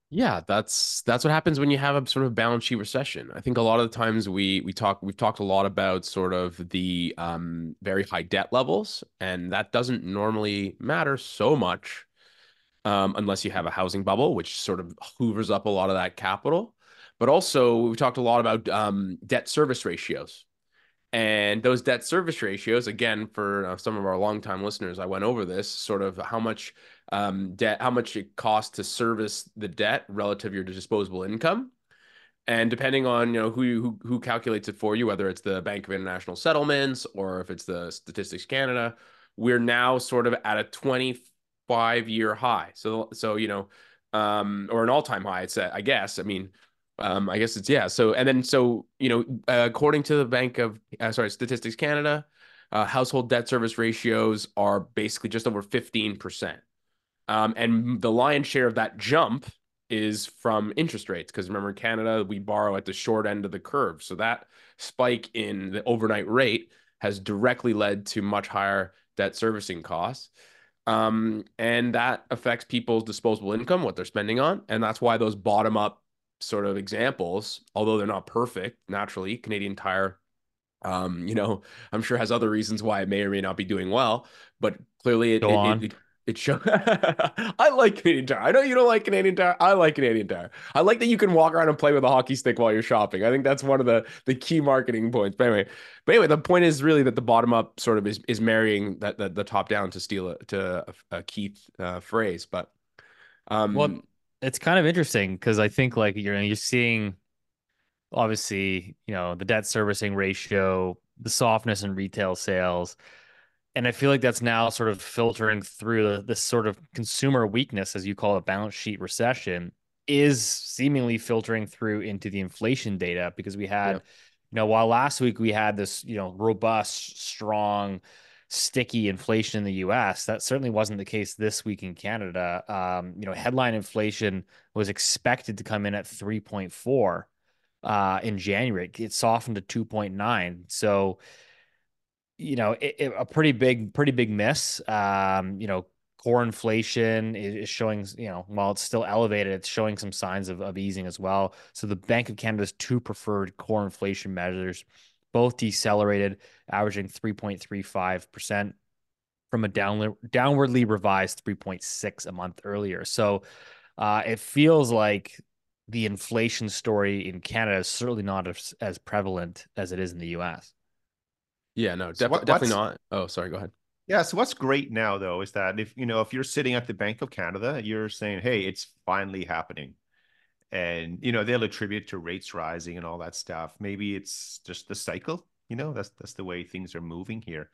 Speaker 5: Yeah, that's that's what happens when you have a sort of balance sheet recession. I think a lot of the times we we talk we've talked a lot about sort of the um, very high debt levels, and that doesn't normally matter so much um, unless you have a housing bubble, which sort of hoovers up a lot of that capital. But also, we talked a lot about um, debt service ratios. And those debt service ratios, again, for uh, some of our longtime listeners, I went over this sort of how much um, debt, how much it costs to service the debt relative to your disposable income. And depending on you know who who who calculates it for you, whether it's the Bank of International Settlements or if it's the Statistics Canada, we're now sort of at a 25 year high. So so you know, um, or an all time high. It's I guess. I mean, um, I guess it's yeah. So and then so you know, uh, according to the Bank of uh, sorry Statistics Canada, uh, household debt service ratios are basically just over fifteen percent, um, and the lion's share of that jump is from interest rates because remember in Canada we borrow at the short end of the curve, so that spike in the overnight rate has directly led to much higher debt servicing costs. Um, and that affects people's disposable income, what they're spending on. And that's why those bottom up sort of examples, although they're not perfect, naturally, Canadian Tire, um, you know, I'm sure has other reasons why it may or may not be doing well, but clearly it, it, it, it shows. (laughs) I like Canadian Tire. I know you don't like Canadian Tire. I like Canadian Tire. I like that you can walk around and play with a hockey stick while you're shopping. I think that's one of the the key marketing points. But anyway, but anyway, the point is really that the bottom up sort of is is marrying that the, the top down to steal a, to a, a Keith uh, phrase. But um,
Speaker 2: Well, it's kind of interesting because I think like you're you're seeing obviously, you know, the debt servicing ratio, the softness in retail sales. And I feel like that's now sort of filtering through this sort of consumer weakness, as you call it, balance sheet recession, is seemingly filtering through into the inflation data because we had,
Speaker 5: Yeah.
Speaker 2: you know, while last week we had this, you know, robust, strong, sticky inflation in the US, that certainly wasn't the case this week in Canada. Um, you know, headline inflation was expected to come in at 3.4 uh, in January. It softened to 2.9. So, you know, it, it- a pretty big, pretty big miss. Um, you know, core inflation is, is showing, you know, while it's still elevated, it's showing some signs of, of easing as well. So the Bank of Canada's two preferred core inflation measures both decelerated, averaging 3.35% from a downward, downwardly revised 3.6 a month earlier. So uh, it feels like the inflation story in Canada is certainly not as, as prevalent as it is in the US.
Speaker 5: yeah, no,
Speaker 6: So what-
Speaker 5: definitely not. Oh, sorry, go ahead.
Speaker 6: Yeah. So what's great now though is that if you know if you're sitting at the Bank of Canada, you're saying, "Hey, it's finally happening," and you know they'll attribute to rates rising and all that stuff. Maybe it's just the cycle. You know, that's that's the way things are moving here.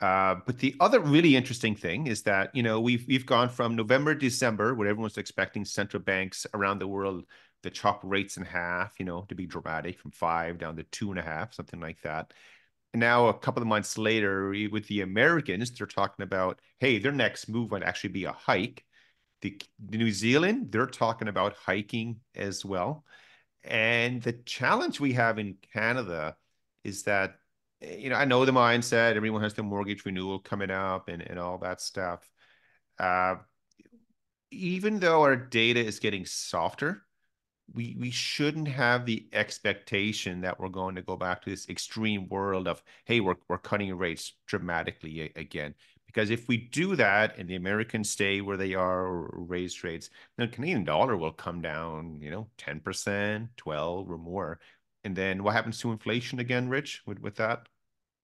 Speaker 6: Uh, but the other really interesting thing is that you know we've we've gone from November, December, where everyone's expecting central banks around the world to chop rates in half, you know, to be dramatic from five down to two and a half, something like that. And now a couple of months later, with the Americans, they're talking about, hey, their next move might actually be a hike. The, the New Zealand, they're talking about hiking as well. And the challenge we have in Canada is that, eh, you know, I know the mindset, everyone has the mortgage renewal coming up and, and all that stuff. Uh, even though our data is getting softer, we we shouldn't have the expectation that we're going to go back to this extreme world of hey we're we're cutting rates dramatically again because if we do that and the Americans stay where they are or raise rates, then the Canadian dollar will come down, you know, 10%, 12 or more. And then what happens to inflation again, Rich, with, with that?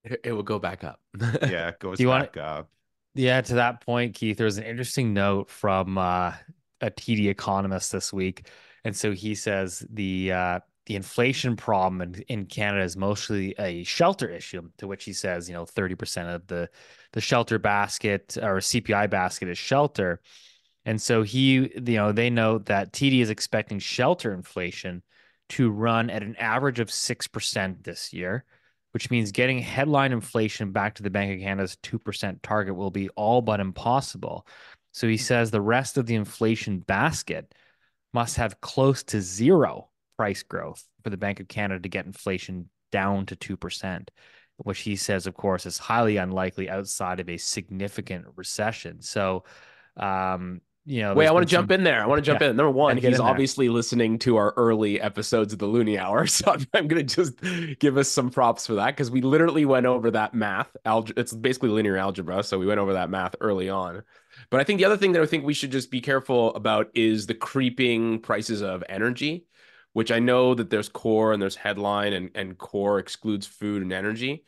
Speaker 5: It, it will go back up. (laughs)
Speaker 6: yeah, it goes back
Speaker 2: wanna-
Speaker 6: up.
Speaker 2: Yeah, to that point, Keith, there was an interesting note from uh, a TD economist this week, and so he says the uh, the inflation problem in, in Canada is mostly a shelter issue. To which he says, you know, thirty percent of the the shelter basket or CPI basket is shelter, and so he, you know, they note that TD is expecting shelter inflation to run at an average of six percent this year which means getting headline inflation back to the Bank of Canada's 2% target will be all but impossible. So he says the rest of the inflation basket must have close to zero price growth for the Bank of Canada to get inflation down to 2%, which he says, of course, is highly unlikely outside of a significant recession. So, um, you know,
Speaker 5: Wait, I want to jump
Speaker 2: some-
Speaker 5: in there. I want to jump
Speaker 2: Yeah.
Speaker 5: in. Number one, he's
Speaker 2: in there.
Speaker 5: obviously listening to our early episodes of the Loonie Hour, (laughs) so I'm, I'm going to just give us some props for that because we literally went over that math. Alge- it's basically linear algebra, so we went over that math early on. But I think the other thing that I think we should just be careful about is the creeping prices of energy, which I know that there's core and there's headline, and and core excludes food and energy.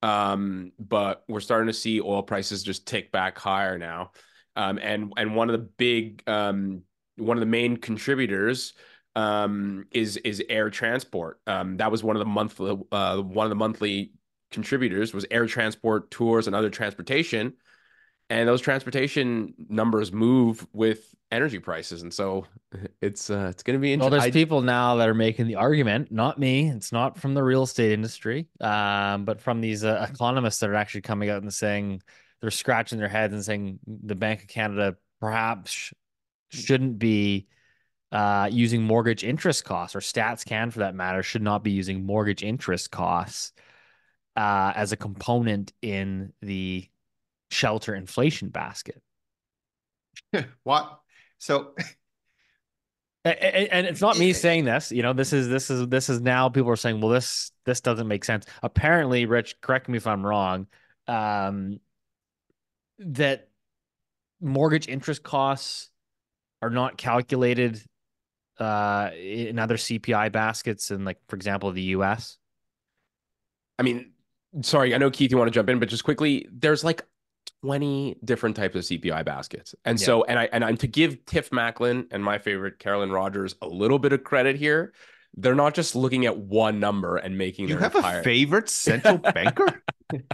Speaker 5: Um, but we're starting to see oil prices just tick back higher now. Um, and and one of the big um, one of the main contributors um, is is air transport. Um, that was one of the monthly uh, one of the monthly contributors was air transport, tours, and other transportation. And those transportation numbers move with energy prices, and so it's uh, it's going to be interesting Well,
Speaker 2: there's people now that are making the argument, not me. It's not from the real estate industry, um, but from these uh, economists that are actually coming out and saying they're scratching their heads and saying the Bank of Canada perhaps sh- shouldn't be uh, using mortgage interest costs, or Stats Can for that matter, should not be using mortgage interest costs uh, as a component in the shelter inflation basket. (laughs)
Speaker 6: what? So
Speaker 2: A- a- and it's not me saying this you know this is this is this is now people are saying well this this doesn't make sense apparently rich correct me if i'm wrong um that mortgage interest costs are not calculated uh in other cpi baskets in like for example the us
Speaker 5: I mean, sorry, I know Keith, you want to jump in, but just quickly, there's like 20 different types of CPI baskets. And
Speaker 2: Yeah.
Speaker 5: so, and I and I'm to give Tiff Macklem and my favorite Carolyn Rogers a little bit of credit here. They're not just looking at one number and making
Speaker 6: you
Speaker 5: their
Speaker 6: have
Speaker 5: entire
Speaker 6: a favorite central (laughs) banker?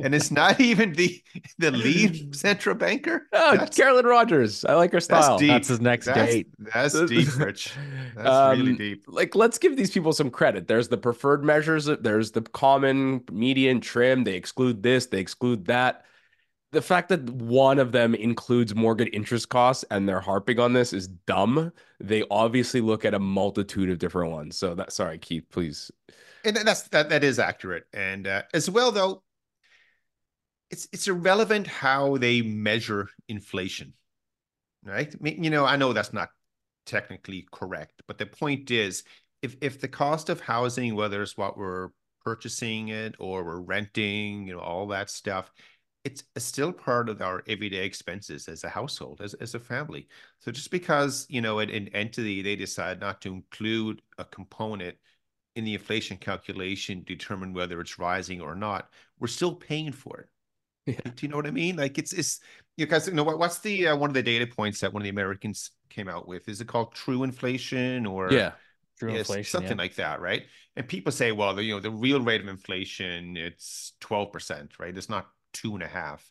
Speaker 6: And it's not even the the lead (laughs) central banker?
Speaker 5: Oh,
Speaker 6: That's-
Speaker 5: Carolyn Rogers. I like her style.
Speaker 6: deep.
Speaker 2: that's his next
Speaker 6: That's,
Speaker 2: date
Speaker 6: that's (laughs) deep, Rich. That's really
Speaker 5: Um,
Speaker 6: deep.
Speaker 5: like let's give these people some credit there's the preferred measures there's the common median trim they exclude this they exclude that the fact that one of them includes mortgage interest costs and they're harping on this is dumb they obviously look at a multitude of different ones so that sorry keith please
Speaker 6: And that's that that is accurate. And uh, as well though, it's it's irrelevant how they measure inflation. Right? I mean, you know, I know that's not technically correct, but the point is if if the cost of housing, whether it's what we're purchasing it or we're renting, you know, all that stuff, it's still part of our everyday expenses as a household, as, as a family. So just because, you know, an, an entity they decide not to include a component in the inflation calculation determine whether it's rising or not, we're still paying for it.
Speaker 5: Yeah.
Speaker 6: Do you know what I mean? Like it's it's you guys you know what what's the uh, one of the data points that one of the Americans came out with? Is it called true inflation or
Speaker 2: true
Speaker 6: Yes,
Speaker 2: inflation
Speaker 6: something
Speaker 2: yeah.
Speaker 6: like that, right? And people say, well, the, you know, the real rate of inflation it's twelve percent, right? It's not two and a half,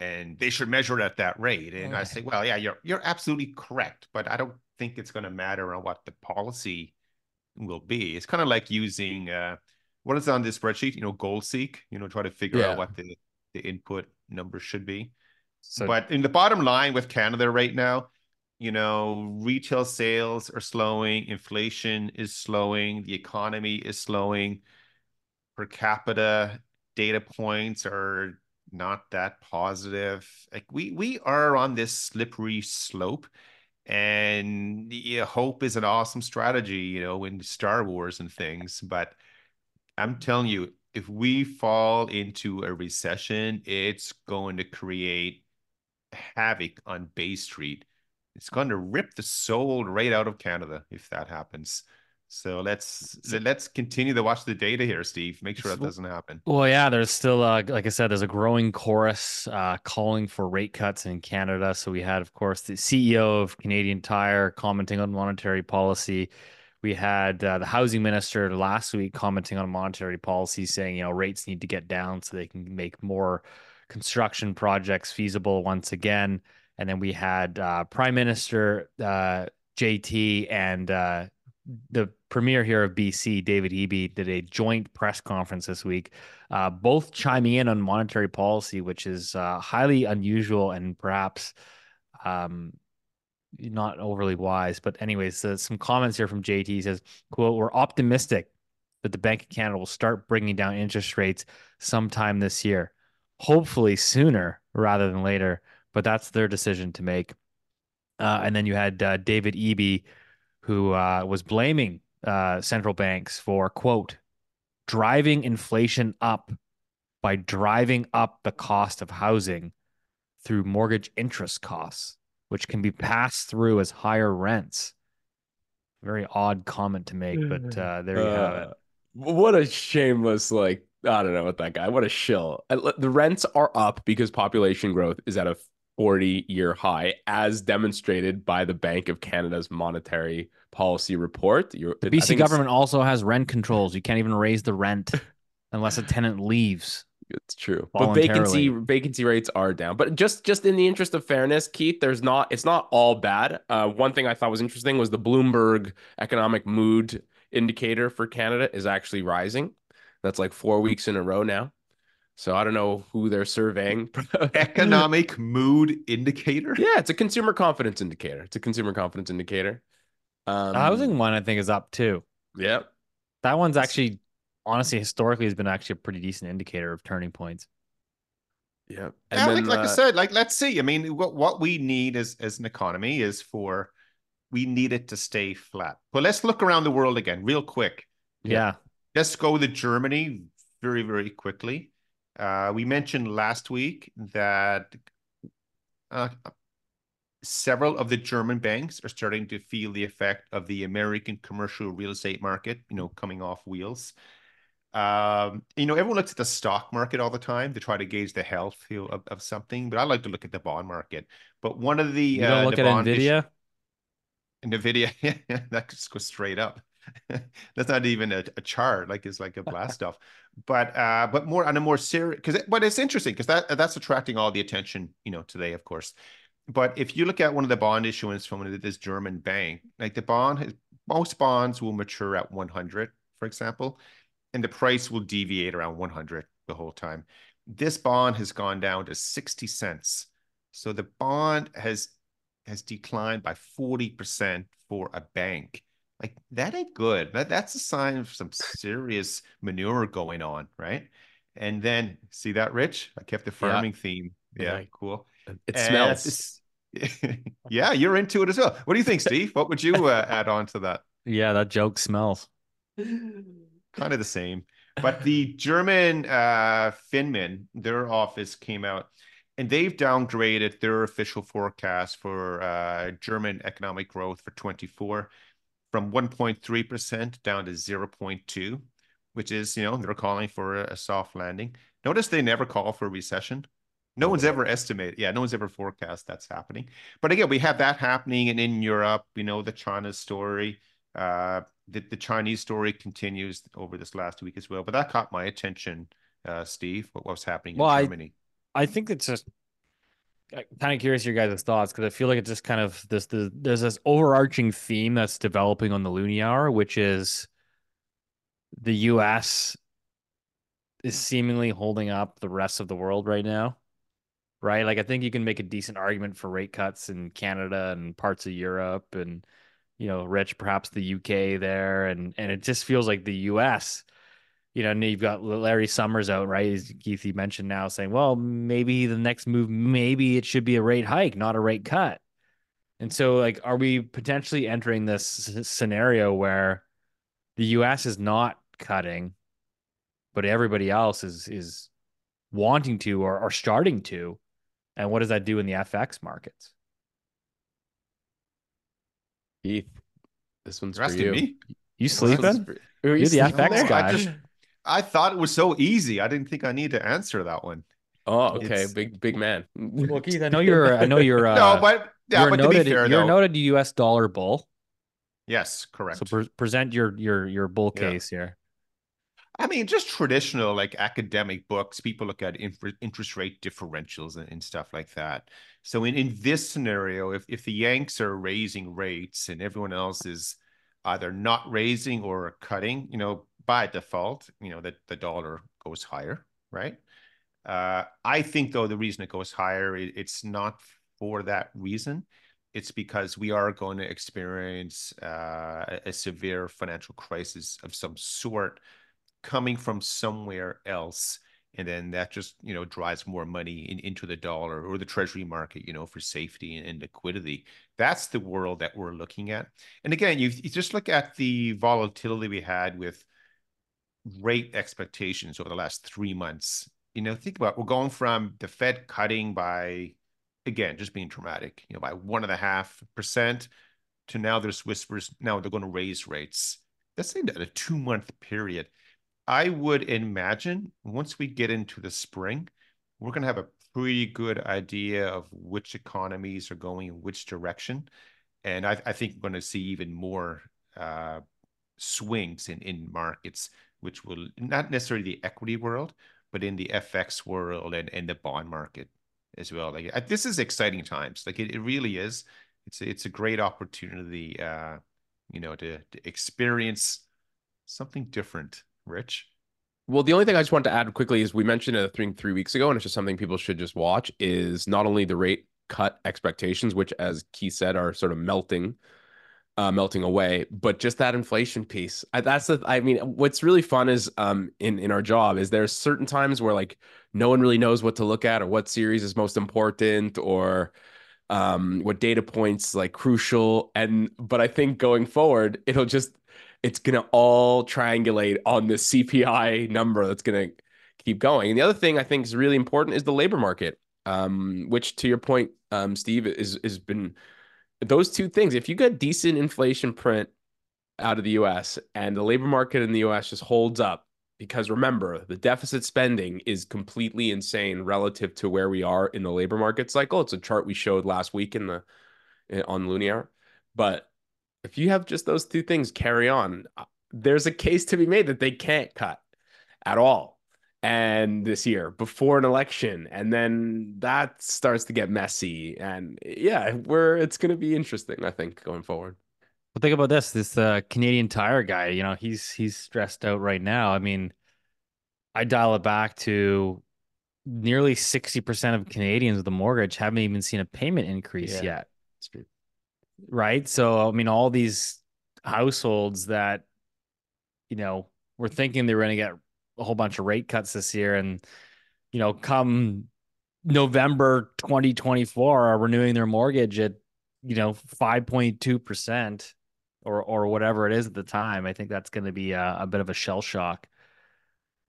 Speaker 6: and they should measure it at that rate. And I say, well, yeah, you're you're absolutely correct, but I don't think it's going to matter on what the policy will be. It's kind of like using uh, what is on this spreadsheet, you know, goal seek, you know, try to figure
Speaker 5: Yeah.
Speaker 6: out what the the input number should be.
Speaker 2: so
Speaker 6: but in the bottom line with Canada right now, you know, retail sales are slowing, inflation is slowing, the economy is slowing, per capita data points are not that positive. Like we we are on this slippery slope, and yeah, hope is an awesome strategy, you know, in Star Wars and things. But I'm telling you, if we fall into a recession, it's going to create havoc on Bay Street. It's going to rip the soul right out of Canada if that happens. So let's let's continue to watch the data here, Steve. Make sure that doesn't happen.
Speaker 2: Well, yeah, there's still, uh, like I said, there's a growing chorus uh, calling for rate cuts in Canada. So we had, of course, the CEO of Canadian Tire commenting on monetary policy. We had uh, the housing minister last week commenting on monetary policy, saying you know rates need to get down so they can make more construction projects feasible once again. And then we had uh, Prime Minister uh, JT and uh, the premier here of BC, David Eby, did a joint press conference this week, uh, both chiming in on monetary policy, which is uh, highly unusual and perhaps um, not overly wise. But anyways, uh, some comments here from JT he says, "quote We're optimistic that the Bank of Canada will start bringing down interest rates sometime this year, hopefully sooner rather than later. But that's their decision to make." Uh, and then you had uh, David Eby who uh, was blaming uh, central banks for, quote, driving inflation up by driving up the cost of housing through mortgage interest costs, which can be passed through as higher rents. Very odd comment to make, but uh, there you have it.
Speaker 5: Uh, What a shameless, like, I don't know what that guy, what a shill. Uh, The rents are up because population growth is at a 40 year high, as demonstrated by the Bank of Canada's monetary policy report. You're,
Speaker 2: The BC government also has rent controls. You can't even raise the rent unless a tenant leaves.
Speaker 5: It's true, but vacancy vacancy rates are down. But just just in the interest of fairness, Keith, there's not it's not all bad. Uh, one thing I thought was interesting was the Bloomberg economic mood indicator for Canada is actually rising. That's like four weeks in a row now. So I don't know who they're surveying. (laughs)
Speaker 6: Economic mood indicator.
Speaker 5: yeah, it's a consumer confidence indicator. It's a consumer confidence indicator. Um,
Speaker 2: The housing one, I think, is up too.
Speaker 5: Yeah,
Speaker 2: That one's actually, honestly, historically has been actually a pretty decent indicator of turning points.
Speaker 5: yeah.
Speaker 6: yeah, like, like I
Speaker 5: uh,
Speaker 6: said, like let's see. I mean, what what we need as as an economy is for we need it to stay flat. But let's look around the world again, real quick.
Speaker 2: Yeah.
Speaker 6: Let's go to Germany very very quickly. Uh, we mentioned last week that uh, several of the German banks are starting to feel the effect of the American commercial real estate market, you know, coming off wheels. Um, you know, everyone looks at the stock market all the time to try to gauge the health you know, of, of something, but I like to look at the bond market. But one of the
Speaker 2: You don't
Speaker 6: uh,
Speaker 2: look
Speaker 6: the
Speaker 2: at Nvidia. (laughs)
Speaker 6: Nvidia, (laughs) that just go straight up. (laughs) That's not even a, a chart, like it's like a blast (laughs) off. But uh, but more on a more serious because but it's interesting because that that's attracting all the attention, you know, today, of course. But if you look at one of the bond issuance from this German bank, like the bond has most bonds will mature at 100, for example, and the price will deviate around 100 the whole time. This bond has gone down to 60 cents. So the bond has has declined by 40% for a bank. Like that ain't good. That that's a sign of some serious manure going on, right? And then see that, Rich? I kept the
Speaker 5: Yeah.
Speaker 6: farming theme. Yeah,
Speaker 5: Yeah.
Speaker 6: cool.
Speaker 5: it
Speaker 6: And
Speaker 5: smells. (laughs)
Speaker 6: yeah, you're into it as well. What do you think, (laughs) Steve? What would you uh, add on to that?
Speaker 2: Yeah, that joke smells. (laughs)
Speaker 6: Kind of the same. But the German uh, Finman, their office came out and they've downgraded their official forecast for uh, German economic growth for 24 from 1.3% down to 0.2, which is, you know, they're calling for a, a soft landing. Notice they never call for a recession. No one's ever estimated. Yeah, no one's ever forecast that's happening. But again, we have that happening and in Europe, you know, the China story. Uh, the, the Chinese story continues over this last week as well. But that caught my attention, uh, Steve, what was happening
Speaker 2: Well,
Speaker 6: in Germany.
Speaker 2: I think it's just kind of curious your guys' thoughts because I feel like it's just kind of this, the there's this overarching theme that's developing on the Loonie Hour, which is the U.S. is seemingly holding up the rest of the world right now. right? Like I think you can make a decent argument for rate cuts in Canada and parts of Europe and you know, Rich, perhaps the UK there, and and it just feels like the US. You know, and you've got Larry Summers out, right? As Keith you mentioned now, saying, well, maybe the next move, maybe it should be a rate hike, not a rate cut. And so, like, are we potentially entering this scenario where the U.S. is not cutting, but everybody else is is wanting to or, or starting to? And what does that do in the FX markets?
Speaker 5: Keith, this one's
Speaker 6: You're
Speaker 5: for you.
Speaker 6: me?
Speaker 2: You
Speaker 5: This one's
Speaker 2: sleeping?
Speaker 5: for-
Speaker 2: You're the FX
Speaker 5: there?
Speaker 2: guy.
Speaker 6: I just I thought it was so easy. I didn't think I need to answer that one.
Speaker 5: Oh, okay,
Speaker 6: It's-
Speaker 5: big big man.
Speaker 2: Well, Keith, I (laughs) know you're. I know you're. (laughs) Uh,
Speaker 6: no, but yeah,
Speaker 2: you're
Speaker 6: but
Speaker 2: a
Speaker 6: to be fair,
Speaker 2: you're a
Speaker 6: though,
Speaker 2: noted U.S. dollar bull.
Speaker 6: yes, correct.
Speaker 2: So pre- present your your your bull
Speaker 6: Yeah.
Speaker 2: case here.
Speaker 6: I mean, just traditional like academic books. People look at inf- interest rate differentials and, and stuff like that. So in, in this scenario, if if the Yanks are raising rates and everyone else is either not raising or cutting, you know, by default, you know that the dollar goes higher, right? Uh, I think though the reason it goes higher, it, it's not for that reason. It's because we are going to experience uh, a, severe financial crisis of some sort coming from somewhere else and then that just you know drives more money in, into the dollar or the treasury market you know for safety and, and liquidity that's the world that we're looking at and again you, you just look at the volatility we had with rate expectations over the last three months. You know think about we're going from the fed cutting by again just being dramatic you know by one and a half percent to now there's whispers now they're going to raise rates. That's in a two month period. I would imagine once we get into the spring, we're going to have a pretty good idea of which economies are going in which direction. And I, I think we're going to see even more uh, swings in, in markets, which will not necessarily the equity world, but in the FX world and, and the bond market as well. Like this is exciting times. Like it, it really is. It's a, it's a great opportunity, uh, you know, to, to experience something different Rich?
Speaker 5: Well, the only thing I just want to add quickly is we mentioned it three three weeks ago, and it's just something people should just watch. Is not only the rate cut expectations, which, as Keith said, are sort of melting, uh, melting away, but just that inflation piece. I, that's the. I mean, what's really fun is um in in our job is there's certain times where like no one really knows what to look at or what series is most important or um what data points like crucial and but I think going forward it'll just it's to all triangulate on the CPI number that's to keep going. And the other thing I think is really important is the labor market, um, which to your point, um, Steve, is has been those two things. If you get decent inflation print out of the U.S. and the labor market in the U.S. just holds up, because remember the deficit spending is completely insane relative to where we are in the labor market cycle. It's a chart we showed last week in the on Loonie but if you have just those two things carry on, uh, there's a case to be made that they can't cut at all. And this year before an election, and then that starts to get messy. And yeah, we're it's going to be interesting, I think, going forward.
Speaker 2: Well, think about this: this uh, Canadian Tire guy. You know, he's he's stressed out right now. I mean, I dial it back to nearly sixty percent of Canadians with a mortgage haven't even seen a payment increase
Speaker 5: Yeah.
Speaker 2: yet. Right? So, I mean, all these households that, you know, were thinking they were going to get a whole bunch of rate cuts this year, and you know, come November 2024, are renewing their mortgage at, you know, 5.2 percent or or whatever it is at the time. I think that's going to be a, a bit of a shell shock.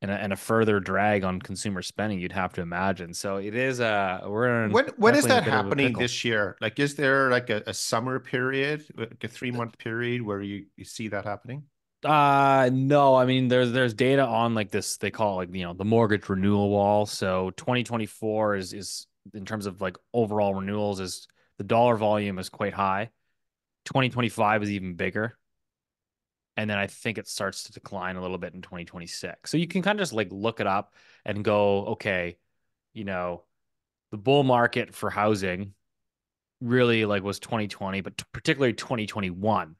Speaker 2: And a, and a further drag on consumer spending, you'd have to imagine. So it is a we're in
Speaker 6: When when is
Speaker 2: definitely in a
Speaker 6: that
Speaker 2: bit of a
Speaker 6: happening this year? Like, is there like a, a summer period, like a three month period where you, you see that happening?
Speaker 2: Uh no, I mean there's there's data on like this they call it like you know the mortgage renewal wall. So 2024 is is in terms of like overall renewals is the dollar volume is quite high. 2025 is even bigger. And then I think it starts to decline a little bit in 2026. So you can kind of just like look it up and go, okay, you know, the bull market for housing really like was 2020, but t- particularly 2021.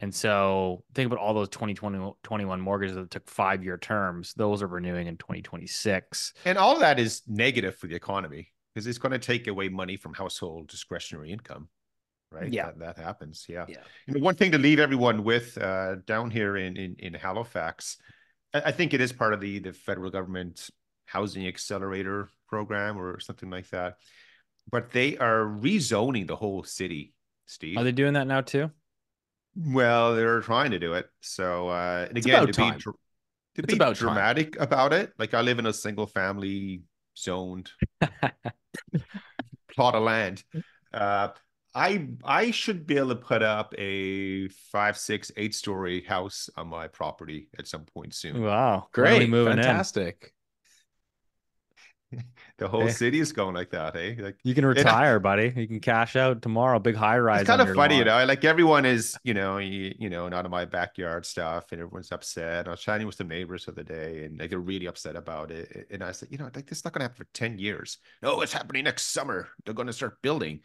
Speaker 2: And so think about all those 2020, 21 mortgages that took five year terms. Those are renewing in 2026.
Speaker 6: And all of that is negative for the economy. because it's going to take away money from household discretionary income, right?
Speaker 2: Yeah.
Speaker 6: that, that happens. Yeah.
Speaker 8: Yeah.
Speaker 6: You know, one thing to leave everyone with uh, down here in in, in Halifax, I, I think it is part of the the federal government housing accelerator program or something like that. But they are rezoning the whole city, Steve.
Speaker 2: Are they doing that now too?
Speaker 6: Well, they're trying to do it. So, uh, and
Speaker 5: It's
Speaker 6: again, to be dr- to
Speaker 5: It's
Speaker 6: be
Speaker 5: about time.
Speaker 6: dramatic about it, like I live in a single family zoned (laughs) plot of land. Uh, I I should be able to put up a five, six, eight story house on my property at some point soon.
Speaker 2: Wow, When are we
Speaker 5: Great.
Speaker 2: moving
Speaker 5: Fantastic.
Speaker 6: The whole
Speaker 2: Okay.
Speaker 6: city is going like that, hey? Like.
Speaker 2: You can (laughs) retire, buddy. You can cash out tomorrow. Big high rise.
Speaker 6: it's kind of funny, you know. Like everyone is, you know, you, you know, not in my backyard stuff, and everyone's upset. I was chatting with some neighbors the other day, and like they're really upset about it. And I said, you know, like this is not going to happen for ten years. No, it's happening next summer. They're going to start building.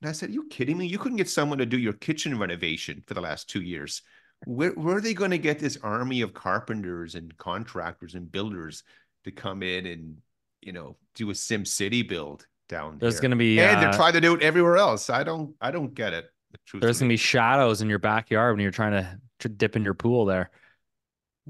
Speaker 6: And I said, you kidding me? You couldn't get someone to do your kitchen renovation for the last two years. Where where are they going to get this army of carpenters and contractors and builders to come in and you know do a Sim City build down
Speaker 2: There's
Speaker 6: here?
Speaker 2: to be
Speaker 6: and they're
Speaker 2: uh,
Speaker 6: trying to do it everywhere else. I don't I don't get it.
Speaker 2: there's going to be shadows in your backyard when you're trying to, to dip in your pool there.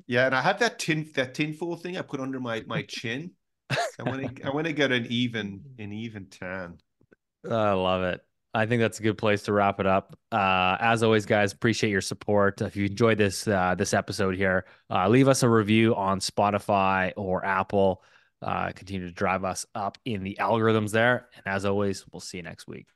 Speaker 6: Yeah, and I have that tin that tinfoil thing I put under my my chin. I want to I want to get an even an even tan. (laughs)
Speaker 2: I love it. I think that's a good place to wrap it up. Uh, as always, guys, appreciate your support. If you enjoyed this uh, this episode here, uh, leave us a review on Spotify or Apple. Uh, continue to drive us up in the algorithms there. And as always, we'll see you next week.